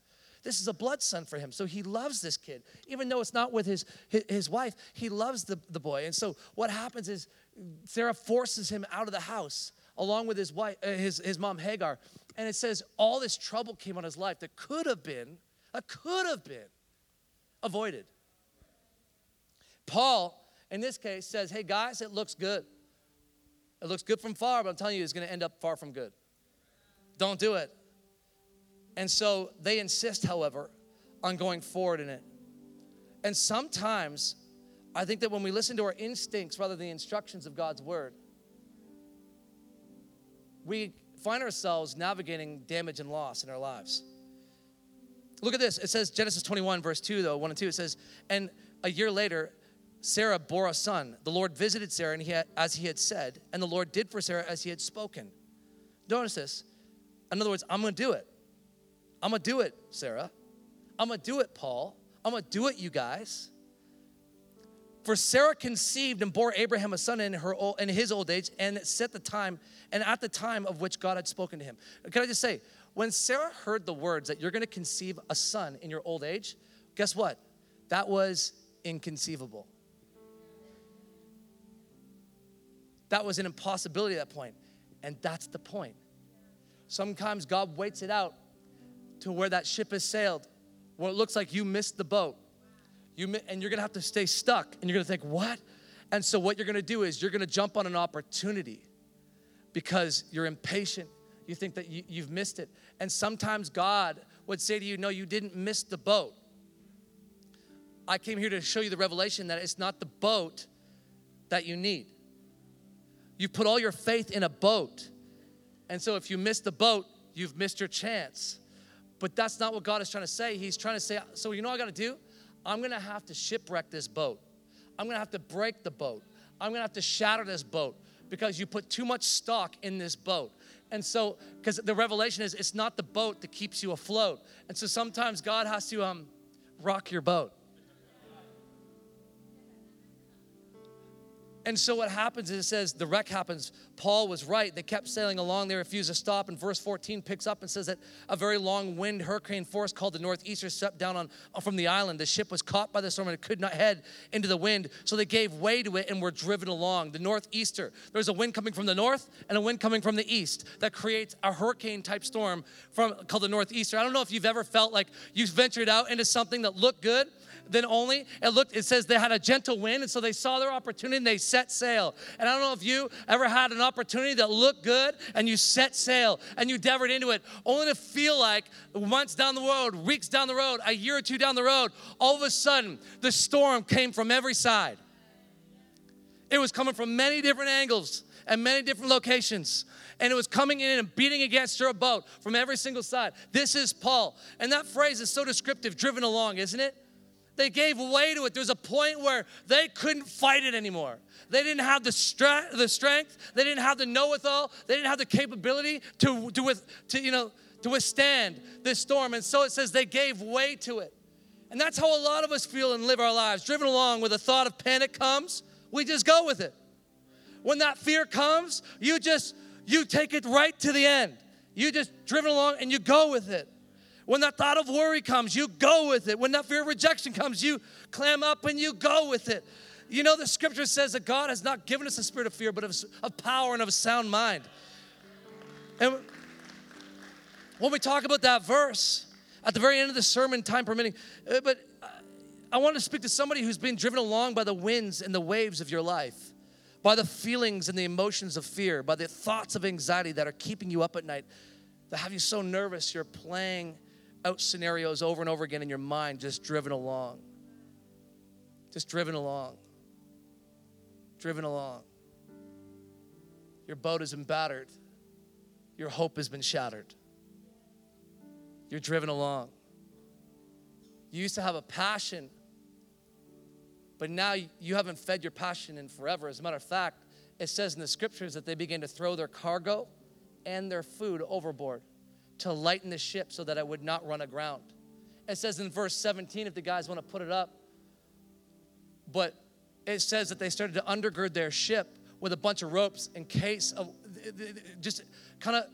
This is a blood son for him. So he loves this kid. Even though it's not with his, his, wife, he loves the, the boy. And so what happens is Sarah forces him out of the house along with his wife, uh, his, his mom Hagar. And it says all this trouble came on his life that could have been, that could have been avoided. Paul, in this case, says, Hey guys, it looks good. It looks good from far, but I'm telling you, it's going to end up far from good. Don't do it. And so they insist, however, on going forward in it. And sometimes I think that when we listen to our instincts rather than the instructions of God's word, we find ourselves navigating damage and loss in our lives. Look at this. It says Genesis 21, verse 2, though, 1 and 2. It says, And a year later, Sarah bore a son. The Lord visited Sarah and he had, as he had said, and the Lord did for Sarah as he had spoken. Notice this. In other words, I'm going to do it. I'm going to do it, Sarah. I'm going to do it, Paul. I'm going to do it, you guys. For Sarah conceived and bore Abraham a son in her old, in his old age, and set the time and at the time of which God had spoken to him. Can I just say, when Sarah heard the words that you're going to conceive a son in your old age, guess what? That was inconceivable. That was an impossibility at that point. And that's the point. Sometimes God waits it out to where that ship has sailed, where it looks like you missed the boat. You, and you're gonna have to stay stuck, and you're gonna think, what? And so, what you're gonna do is you're gonna jump on an opportunity because you're impatient. You think that you, you've missed it. And sometimes God would say to you, No, you didn't miss the boat. I came here to show you the revelation that it's not the boat that you need. You put all your faith in a boat. And so if you miss the boat, you've missed your chance. But that's not what God is trying to say. He's trying to say, so you know what I got to do? I'm going to have to shipwreck this boat. I'm going to have to break the boat. I'm going to have to shatter this boat because you put too much stock in this boat. And so, because the revelation is it's not the boat that keeps you afloat. And so sometimes God has to um, rock your boat. And so what happens is it says the wreck happens. Paul was right. They kept sailing along. They refused to stop. And verse 14 picks up and says that a very long wind, hurricane force called the northeaster, swept down on from the island. The ship was caught by the storm and it could not head into the wind. So they gave way to it and were driven along. The northeaster. There's a wind coming from the north and a wind coming from the east that creates a hurricane type storm from called the northeaster. I don't know if you've ever felt like you've ventured out into something that looked good then only. It looked, it says they had a gentle wind, and so they saw their opportunity and they set sail. And I don't know if you ever had an opportunity that looked good and you set sail and you endeavored into it, only to feel like months down the road, weeks down the road, a year or two down the road, all of a sudden the storm came from every side. It was coming from many different angles and many different locations. And it was coming in and beating against her boat from every single side. This is Paul. And that phrase is so descriptive, driven along, isn't it? They gave way to it. There was a point where they couldn't fight it anymore. They didn't have the, stra- the strength. They didn't have the know-it-all. They didn't have the capability to, to, with, to, you know, to withstand this storm. And so it says they gave way to it. And that's how a lot of us feel and live our lives, driven along with the thought of panic comes, we just go with it. When that fear comes, you just you take it right to the end. You just driven along and you go with it. When that thought of worry comes, you go with it. When that fear of rejection comes, you clam up and you go with it. You know, the scripture says that God has not given us a spirit of fear, but of, of power and of a sound mind. And when we talk about that verse, at the very end of the sermon, time permitting, uh, but I want to speak to somebody who's been driven along by the winds and the waves of your life, by the feelings and the emotions of fear, by the thoughts of anxiety that are keeping you up at night, that have you so nervous you're playing out scenarios over and over again in your mind, just driven along. Just driven along. Driven along. Your boat has been battered. Your hope has been shattered. You're driven along. You used to have a passion but now you haven't fed your passion in forever. As a matter of fact, it says in the scriptures that they began to throw their cargo and their food overboard to lighten the ship so that I would not run aground. It says in verse 17, if the guys want to put it up, but it says that they started to undergird their ship with a bunch of ropes in case of just kind of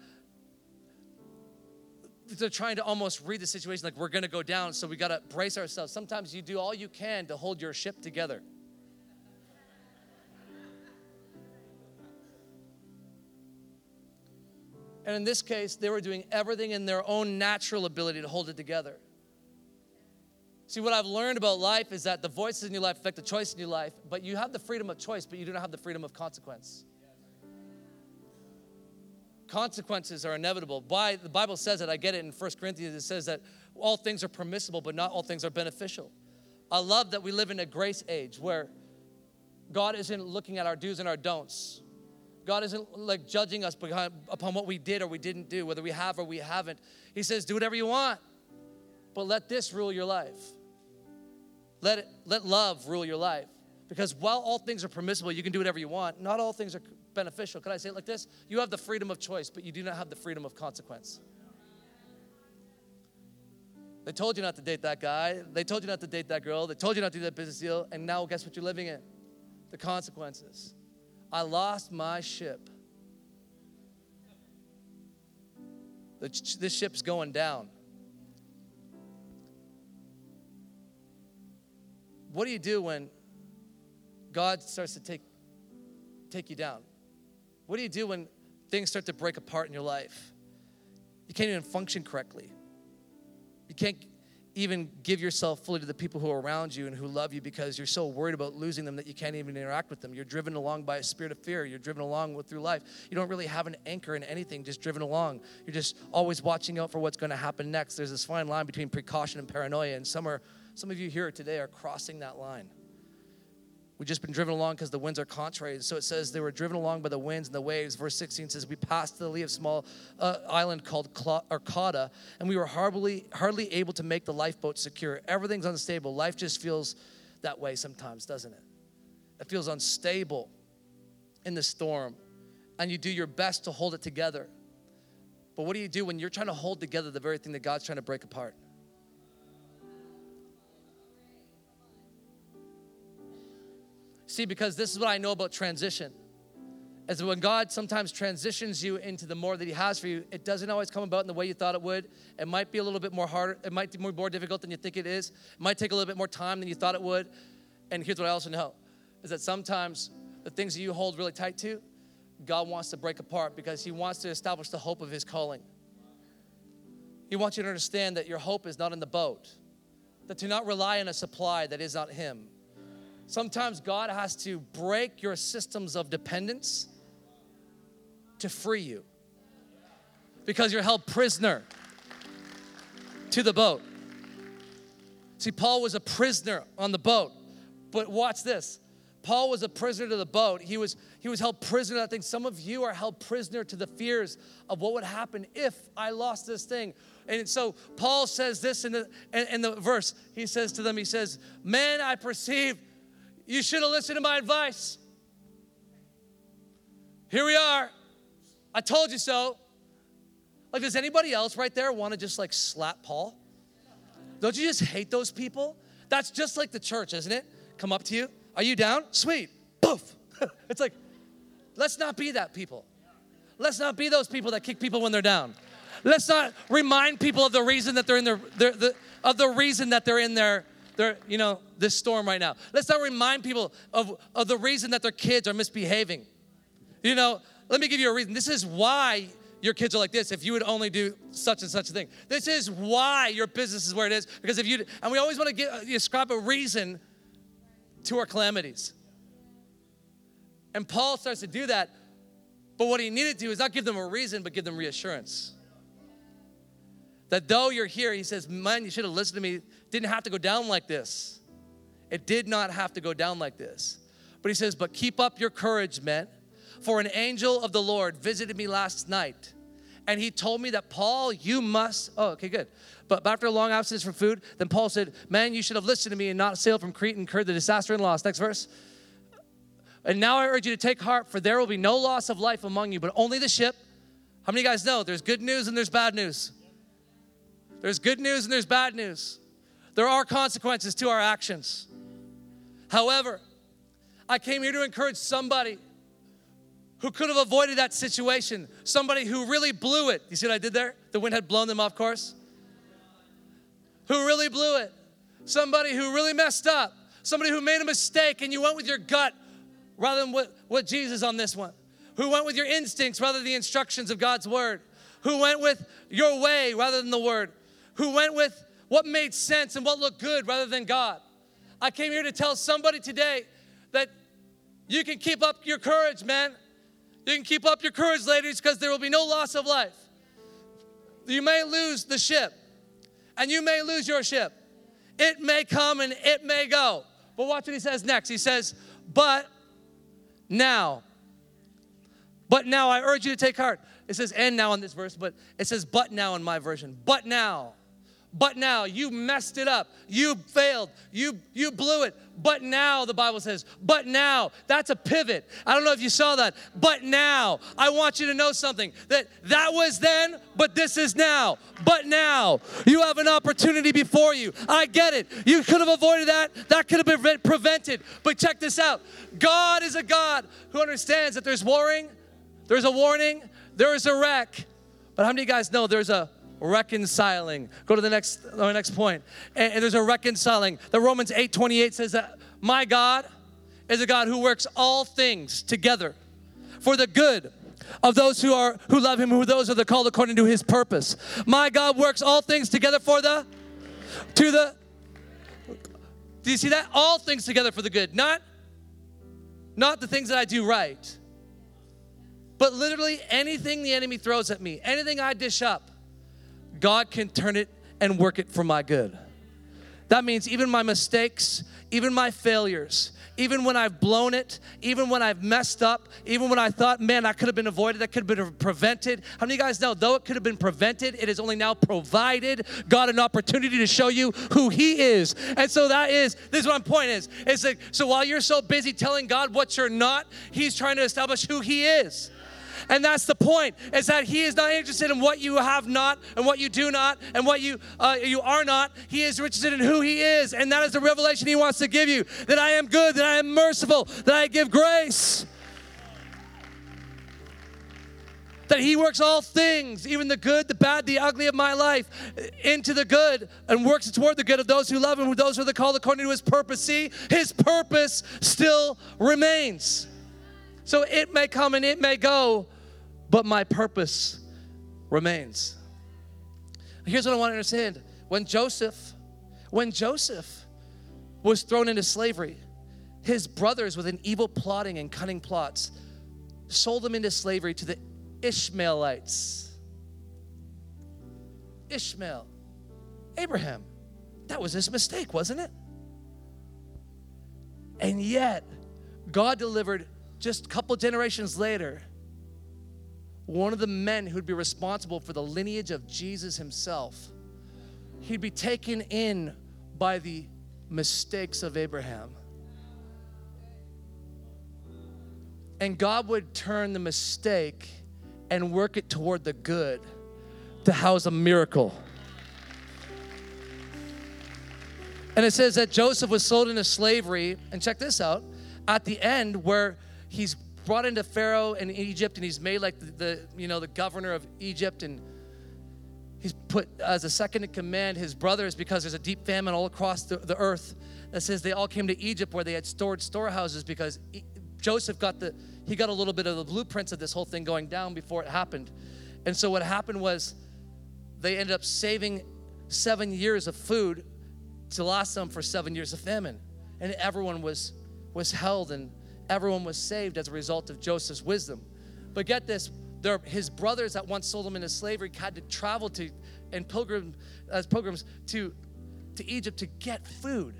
they're trying to almost read the situation like we're going to go down, so we got to brace ourselves. Sometimes you do all you can to hold your ship together. And in this case, they were doing everything in their own natural ability to hold it together. See, what I've learned about life is that the voices in your life affect the choice in your life, but you have the freedom of choice, but you do not have the freedom of consequence consequences are inevitable. By, the Bible says it, I get it in 1 Corinthians, it says that all things are permissible, but not all things are beneficial. I love that we live in a grace age where God isn't looking at our do's and our don'ts. God isn't like judging us upon what we did or we didn't do, whether we have or we haven't. He says, do whatever you want, but let this rule your life. Let it, let love rule your life. Because while all things are permissible, you can do whatever you want, not all things are beneficial. Could I say it like this? You have the freedom of choice, but you do not have the freedom of consequence. They told you not to date that guy. They told you not to date that girl. They told you not to do that business deal. And now, guess what you're living in? The consequences. I lost my ship. This ship's going down. What do you do when God starts to take, take you down? What do you do when things start to break apart in your life? You can't even function correctly. You can't even give yourself fully to the people who are around you and who love you because you're so worried about losing them that you can't even interact with them. You're driven along by a spirit of fear. You're driven along with, through life. You don't really have an anchor in anything, just driven along. You're just always watching out for what's going to happen next. There's this fine line between precaution and paranoia, and some are some of you here today are crossing that line. We've just been driven along because the winds are contrary. So it says they were driven along by the winds and the waves. Verse 16 says, We passed the lee of small uh, island called Arcada, and we were hardly, hardly able to make the lifeboat secure. Everything's unstable. Life just feels that way sometimes, doesn't it? It feels unstable in the storm, and you do your best to hold it together. But what do you do when you're trying to hold together the very thing that God's trying to break apart? See, because this is what I know about transition. As when God sometimes transitions you into the more that He has for you, it doesn't always come about in the way you thought it would. It might be a little bit more harder. It might be more, more difficult than you think it is. It might take a little bit more time than you thought it would. And here's what I also know is that sometimes the things that you hold really tight to, God wants to break apart because He wants to establish the hope of His calling. He wants you to understand that your hope is not in the boat, that to not rely on a supply that is not Him, Sometimes God has to break your systems of dependence to free you because you're held prisoner to the boat. See, Paul was a prisoner on the boat, but watch this. Paul was a prisoner to the boat. He was, he was held prisoner that thing. Some of you are held prisoner to the fears of what would happen if I lost this thing. And so Paul says this in the, in the verse. He says to them, he says, Men, I perceive you should have listened to my advice. Here we are. I told you so. Like, does anybody else right there want to just like slap Paul? Don't you just hate those people? That's just like the church, isn't it? Come up to you. Are you down? Sweet. Poof. it's like, let's not be that people. Let's not be those people that kick people when they're down. Let's not remind people of the reason that they're in their, their the, of the reason that they're in their, their, you know, this storm right now. Let's not remind people of, of the reason that their kids are misbehaving. You know, let me give you a reason. This is why your kids are like this if you would only do such and such a thing. This is why your business is where it is because if you and we always want to get uh, ascribe a reason to our calamities. And Paul starts to do that, but what he needed to do is not give them a reason, but give them reassurance. That though you're here, he says, Man, you should have listened to me. Didn't have to go down like this. It did not have to go down like this. But he says, But keep up your courage, men, for an angel of the Lord visited me last night. And he told me that, Paul, you must. Oh, okay, good. But after a long absence from food, then Paul said, Man, you should have listened to me and not sailed from Crete and incurred the disaster and loss. Next verse. And now I urge you to take heart, for there will be no loss of life among you, but only the ship. How many of you guys know there's good news and there's bad news? There's good news and there's bad news. There are consequences to our actions. However, I came here to encourage somebody who could have avoided that situation, somebody who really blew it. You see what I did there? The wind had blown them off course. Who really blew it. Somebody who really messed up. Somebody who made a mistake and you went with your gut rather than what, what Jesus on this one. Who went with your instincts rather than the instructions of God's word. Who went with your way rather than the word. Who went with what made sense and what looked good rather than God. I came here to tell somebody today that you can keep up your courage, man. You can keep up your courage, ladies, because there will be no loss of life. You may lose the ship, and you may lose your ship. It may come and it may go. But watch what he says next. He says, But now, but now I urge you to take heart. It says, and now in this verse, but it says, but now in my version. But now. But now you messed it up. You failed. You you blew it. But now the Bible says, but now. That's a pivot. I don't know if you saw that. But now, I want you to know something that that was then, but this is now. But now, you have an opportunity before you. I get it. You could have avoided that. That could have been prevented. But check this out. God is a God who understands that there's warring, there's a warning, there is a wreck. But how many of you guys know there's a reconciling. Go to the next, the next point. And, and there's a reconciling. The Romans 8 28 says that my God is a God who works all things together for the good of those who are who love him, who those are the called according to his purpose. My God works all things together for the to the do you see that? All things together for the good. Not not the things that I do right. But literally anything the enemy throws at me, anything I dish up, God can turn it and work it for my good. That means even my mistakes, even my failures, even when I've blown it, even when I've messed up, even when I thought, man, that could have been avoided, that could have been prevented. How many of you guys know, though it could have been prevented, it is only now provided God an opportunity to show you who He is. And so that is, this is what my point is. It's like, so while you're so busy telling God what you're not, He's trying to establish who He is. And that's the point, is that he is not interested in what you have not and what you do not and what you, uh, you are not. He is interested in who he is. And that is the revelation he wants to give you, that I am good, that I am merciful, that I give grace. that he works all things, even the good, the bad, the ugly of my life, into the good and works toward the good of those who love him, those who are the called according to his purpose. See, his purpose still remains. So it may come and it may go, but my purpose remains. Here's what I want to understand. When Joseph, when Joseph was thrown into slavery, his brothers, with an evil plotting and cunning plots, sold him into slavery to the Ishmaelites. Ishmael, Abraham. That was his mistake, wasn't it? And yet, God delivered just a couple generations later one of the men who'd be responsible for the lineage of Jesus himself. He'd be taken in by the mistakes of Abraham. And God would turn the mistake and work it toward the good to house a miracle. And it says that Joseph was sold into slavery, and check this out, at the end where he's brought into Pharaoh in Egypt and he's made like the, the you know the governor of Egypt and he's put as a second in command his brothers because there's a deep famine all across the, the earth that says they all came to Egypt where they had stored storehouses because Joseph got the he got a little bit of the blueprints of this whole thing going down before it happened. And so what happened was they ended up saving 7 years of food to last them for 7 years of famine. And everyone was was held and everyone was saved as a result of Joseph's wisdom. But get this, their, his brothers that once sold him into slavery had to travel to and pilgrim as pilgrims to to Egypt to get food.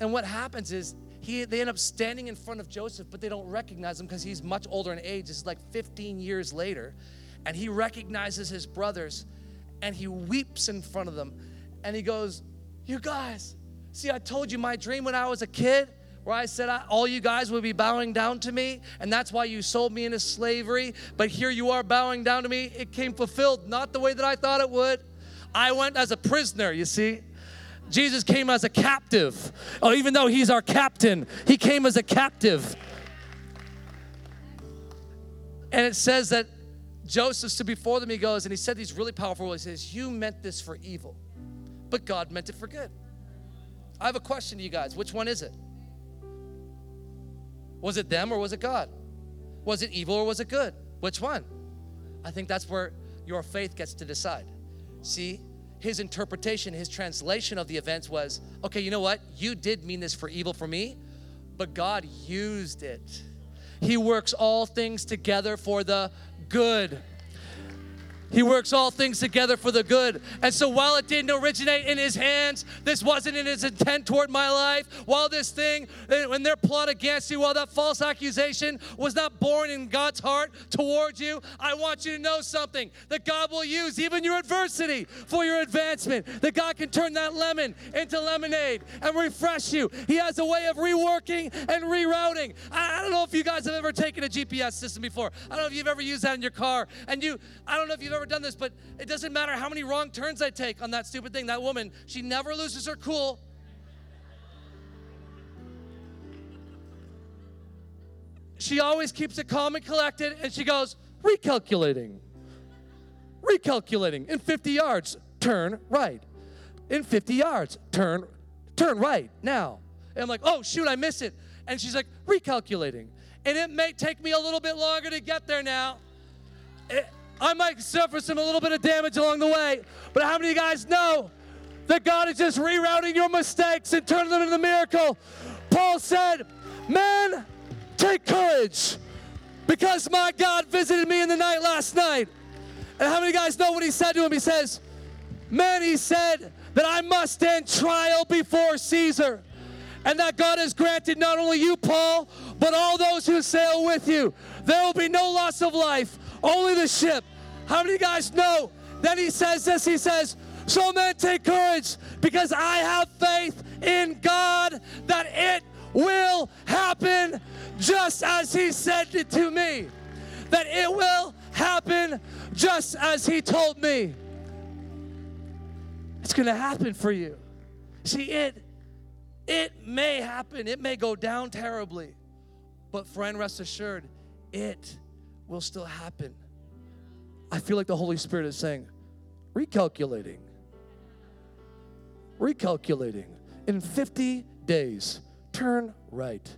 And what happens is he, they end up standing in front of Joseph, but they don't recognize him because he's much older in age. It's like 15 years later. And he recognizes his brothers and he weeps in front of them. And he goes, You guys, see, I told you my dream when I was a kid where I said, All you guys would be bowing down to me, and that's why you sold me into slavery. But here you are bowing down to me. It came fulfilled, not the way that I thought it would. I went as a prisoner, you see. Jesus came as a captive. Oh, even though he's our captain, he came as a captive. And it says that Joseph stood before them, he goes, and he said these really powerful words. He says, You meant this for evil, but God meant it for good. I have a question to you guys. Which one is it? Was it them or was it God? Was it evil or was it good? Which one? I think that's where your faith gets to decide. See, his interpretation, his translation of the events was okay, you know what? You did mean this for evil for me, but God used it. He works all things together for the good he works all things together for the good. And so while it didn't originate in his hands, this wasn't in his intent toward my life. While this thing, eh, when their plot against you, while that false accusation was not born in God's heart towards you, I want you to know something that God will use even your adversity for your advancement. That God can turn that lemon into lemonade and refresh you. He has a way of reworking and rerouting. I, I don't know if you guys have ever taken a GPS system before. I don't know if you've ever used that in your car. And you, I don't know if you've ever ever done this, but it doesn't matter how many wrong turns I take on that stupid thing. That woman, she never loses her cool. She always keeps it calm and collected, and she goes, recalculating. Recalculating. In 50 yards, turn right. In 50 yards, turn, turn right now. And I'm like, oh shoot, I miss it. And she's like, recalculating. And it may take me a little bit longer to get there now. It, I might suffer some a little bit of damage along the way, but how many of you guys know that God is just rerouting your mistakes and turning them into the miracle? Paul said, Man, take courage because my God visited me in the night last night. And how many guys know what he said to him? He says, Man, he said that I must stand trial before Caesar. And that God has granted not only you, Paul, but all those who sail with you. There will be no loss of life, only the ship. How many guys know that he says this? He says, So men take courage because I have faith in God that it will happen just as he said it to me. That it will happen just as he told me. It's going to happen for you. See, it it may happen. It may go down terribly. But friend, rest assured, it will still happen. I feel like the Holy Spirit is saying, recalculating. Recalculating. In 50 days, turn right.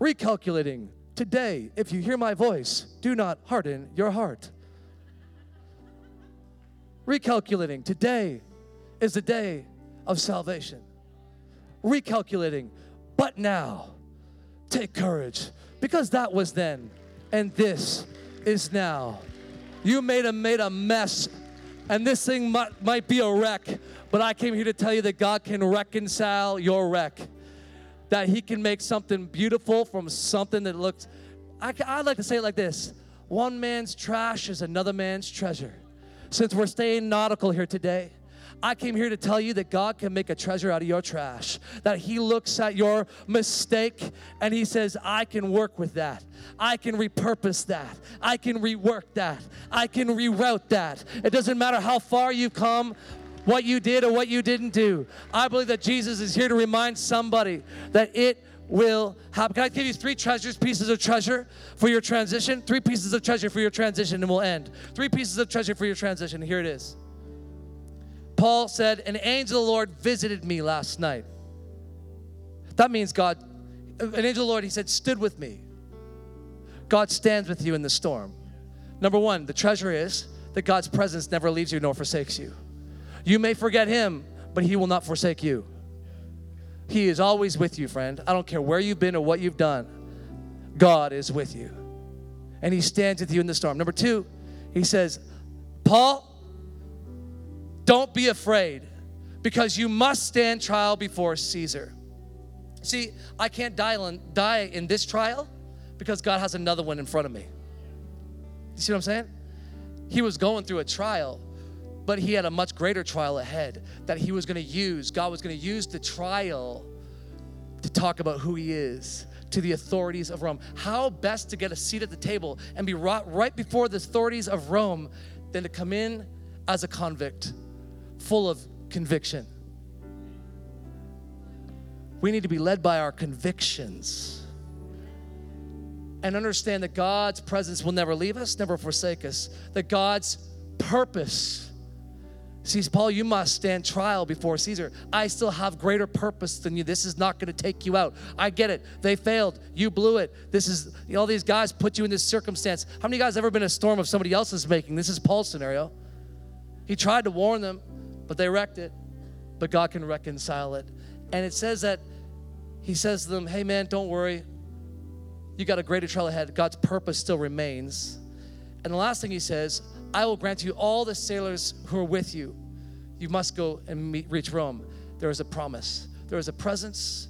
Recalculating. Today, if you hear my voice, do not harden your heart. Recalculating. Today is the day of salvation. Recalculating. But now, take courage because that was then and this is now. You made a made a mess, and this thing might, might be a wreck, but I came here to tell you that God can reconcile your wreck. that he can make something beautiful from something that looks, I, I'd like to say it like this one man's trash is another man's treasure. Since we're staying nautical here today, I came here to tell you that God can make a treasure out of your trash. That He looks at your mistake and He says, I can work with that. I can repurpose that. I can rework that. I can reroute that. It doesn't matter how far you've come, what you did or what you didn't do. I believe that Jesus is here to remind somebody that it will happen. Can I give you three treasures, pieces of treasure for your transition? Three pieces of treasure for your transition, and we'll end. Three pieces of treasure for your transition. Here it is. Paul said, An angel of the Lord visited me last night. That means God, an angel of the Lord, he said, stood with me. God stands with you in the storm. Number one, the treasure is that God's presence never leaves you nor forsakes you. You may forget him, but he will not forsake you. He is always with you, friend. I don't care where you've been or what you've done. God is with you. And he stands with you in the storm. Number two, he says, Paul, don't be afraid because you must stand trial before Caesar. See, I can't die in, die in this trial because God has another one in front of me. You see what I'm saying? He was going through a trial, but he had a much greater trial ahead that he was going to use. God was going to use the trial to talk about who he is to the authorities of Rome. How best to get a seat at the table and be right before the authorities of Rome than to come in as a convict full of conviction. We need to be led by our convictions and understand that God's presence will never leave us, never forsake us, that God's purpose. See, Paul, you must stand trial before Caesar. I still have greater purpose than you. This is not going to take you out. I get it. They failed. You blew it. This is you know, all these guys put you in this circumstance. How many guys ever been a storm of somebody else's making? This is Paul's scenario. He tried to warn them but they wrecked it. But God can reconcile it. And it says that He says to them, Hey man, don't worry. You got a greater trial ahead. God's purpose still remains. And the last thing He says, I will grant you all the sailors who are with you. You must go and meet, reach Rome. There is a promise, there is a presence,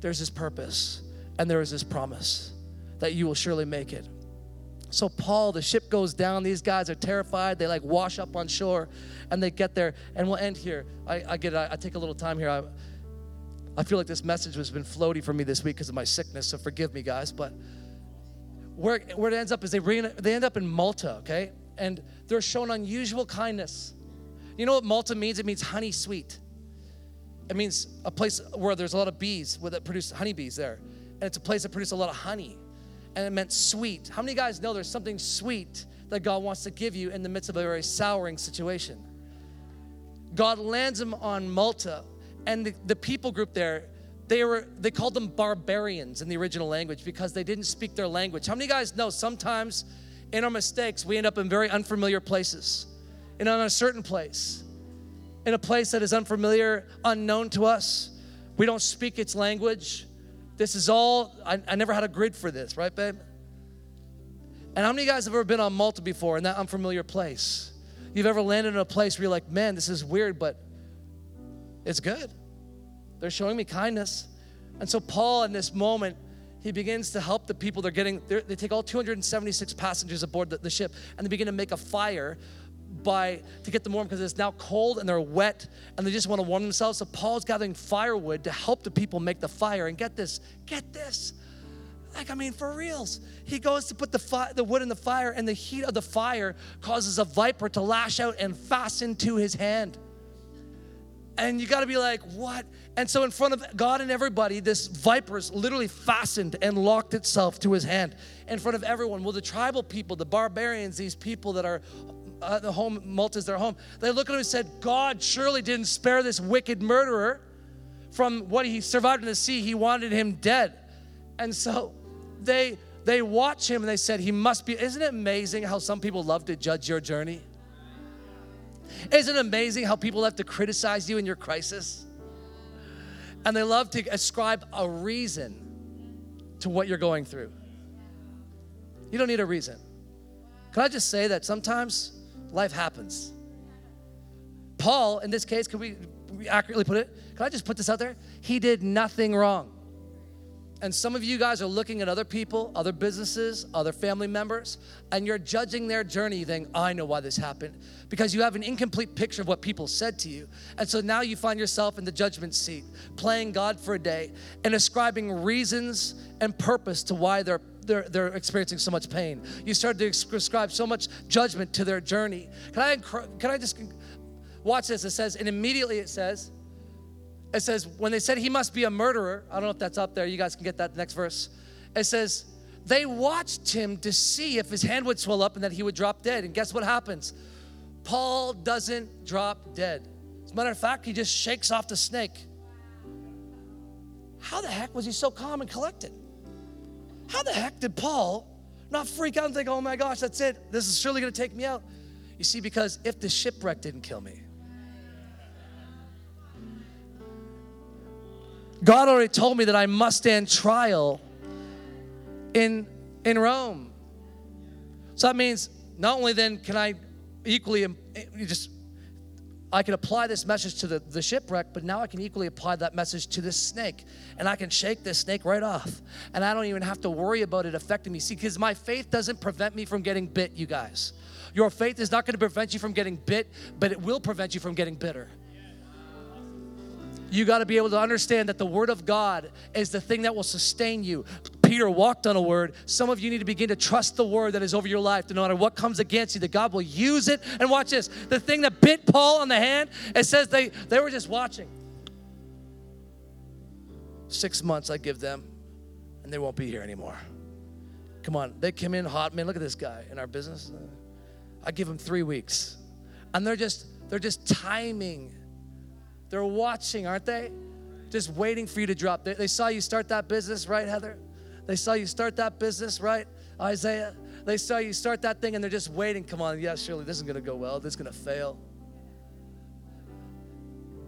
there's His purpose, and there is His promise that you will surely make it. So, Paul, the ship goes down. These guys are terrified. They like wash up on shore and they get there. And we'll end here. I, I get I, I, take a little time here. I, I feel like this message has been floaty for me this week because of my sickness. So, forgive me, guys. But where, where it ends up is they, re, they end up in Malta, okay? And they're shown unusual kindness. You know what Malta means? It means honey sweet. It means a place where there's a lot of bees that produce honeybees there. And it's a place that produces a lot of honey and it meant sweet. How many guys know there's something sweet that God wants to give you in the midst of a very souring situation? God lands him on Malta, and the, the people group there, they were they called them barbarians in the original language because they didn't speak their language. How many guys know sometimes in our mistakes we end up in very unfamiliar places, in an uncertain place, in a place that is unfamiliar, unknown to us. We don't speak its language. This is all, I, I never had a grid for this, right, babe? And how many of you guys have ever been on Malta before in that unfamiliar place? You've ever landed in a place where you're like, man, this is weird, but it's good. They're showing me kindness. And so, Paul, in this moment, he begins to help the people. They're getting, they take all 276 passengers aboard the, the ship and they begin to make a fire by to get them warm because it's now cold and they're wet and they just want to warm themselves. So Paul's gathering firewood to help the people make the fire. And get this, get this. Like, I mean, for reals. He goes to put the, fi- the wood in the fire, and the heat of the fire causes a viper to lash out and fasten to his hand. And you got to be like, what? And so, in front of God and everybody, this viper's literally fastened and locked itself to his hand in front of everyone. Well, the tribal people, the barbarians, these people that are uh, the home, Malta's their home. They look at him and said, God surely didn't spare this wicked murderer from what he survived in the sea. He wanted him dead. And so they they watch him and they said, He must be. Isn't it amazing how some people love to judge your journey? Isn't it amazing how people love to criticize you in your crisis? And they love to ascribe a reason to what you're going through. You don't need a reason. Can I just say that sometimes life happens. Paul, in this case, can we accurately put it? Can I just put this out there? He did nothing wrong. And some of you guys are looking at other people, other businesses, other family members, and you're judging their journey. You think, I know why this happened. Because you have an incomplete picture of what people said to you. And so now you find yourself in the judgment seat, playing God for a day and ascribing reasons and purpose to why they're they're, they're experiencing so much pain. You start to ascribe so much judgment to their journey. Can I, can I just watch this? It says, and immediately it says, it says, when they said he must be a murderer, I don't know if that's up there, you guys can get that next verse. It says, they watched him to see if his hand would swell up and that he would drop dead. And guess what happens? Paul doesn't drop dead. As a matter of fact, he just shakes off the snake. How the heck was he so calm and collected? How the heck did Paul not freak out and think, oh my gosh, that's it. This is surely going to take me out? You see, because if the shipwreck didn't kill me, God already told me that I must stand trial in, in Rome. So that means not only then can I equally just I can apply this message to the, the shipwreck, but now I can equally apply that message to this snake. And I can shake this snake right off. And I don't even have to worry about it affecting me. See, because my faith doesn't prevent me from getting bit, you guys. Your faith is not going to prevent you from getting bit, but it will prevent you from getting bitter. You got to be able to understand that the Word of God is the thing that will sustain you. Peter walked on a word. Some of you need to begin to trust the Word that is over your life, no matter what comes against you, that God will use it. And watch this the thing that bit Paul on the hand, it says they, they were just watching. Six months I give them, and they won't be here anymore. Come on, they came in hot. Man, look at this guy in our business. I give them three weeks. And they're just, they're just timing they're watching, aren't they? Just waiting for you to drop. They, they saw you start that business, right, Heather? They saw you start that business, right, Isaiah? They saw you start that thing and they're just waiting. Come on, yeah, surely this isn't gonna go well. This is gonna fail.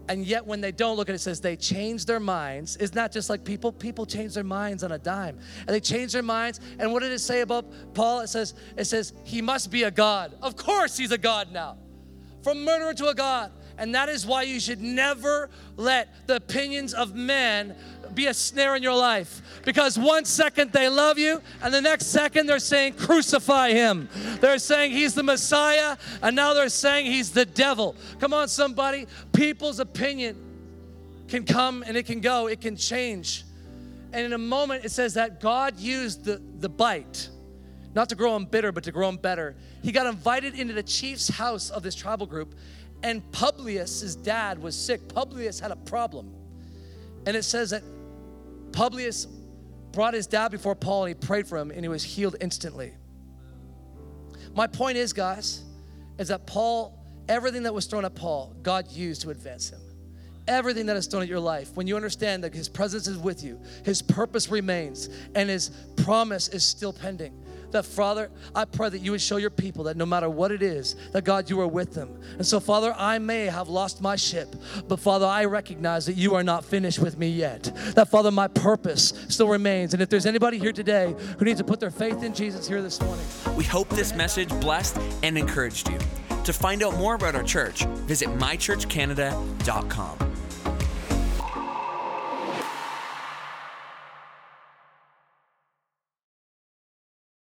And yet, when they don't look at it, it says they change their minds. It's not just like people, people change their minds on a dime. And they change their minds. And what did it say about Paul? It says, it says, he must be a God. Of course he's a God now. From murderer to a God. And that is why you should never let the opinions of men be a snare in your life. Because one second they love you, and the next second they're saying, crucify him. They're saying he's the Messiah, and now they're saying he's the devil. Come on, somebody. People's opinion can come and it can go, it can change. And in a moment, it says that God used the, the bite, not to grow him bitter, but to grow him better. He got invited into the chief's house of this tribal group, and Publius, dad, was sick. Publius had a problem. And it says that Publius brought his dad before Paul and he prayed for him and he was healed instantly. My point is, guys, is that Paul, everything that was thrown at Paul, God used to advance him. Everything that is thrown at your life, when you understand that his presence is with you, his purpose remains, and his promise is still pending that, Father, I pray that you would show your people that no matter what it is, that God, you are with them. And so, Father, I may have lost my ship, but Father, I recognize that you are not finished with me yet. That, Father, my purpose still remains. And if there's anybody here today who needs to put their faith in Jesus here this morning, we hope this message blessed and encouraged you. To find out more about our church, visit mychurchcanada.com.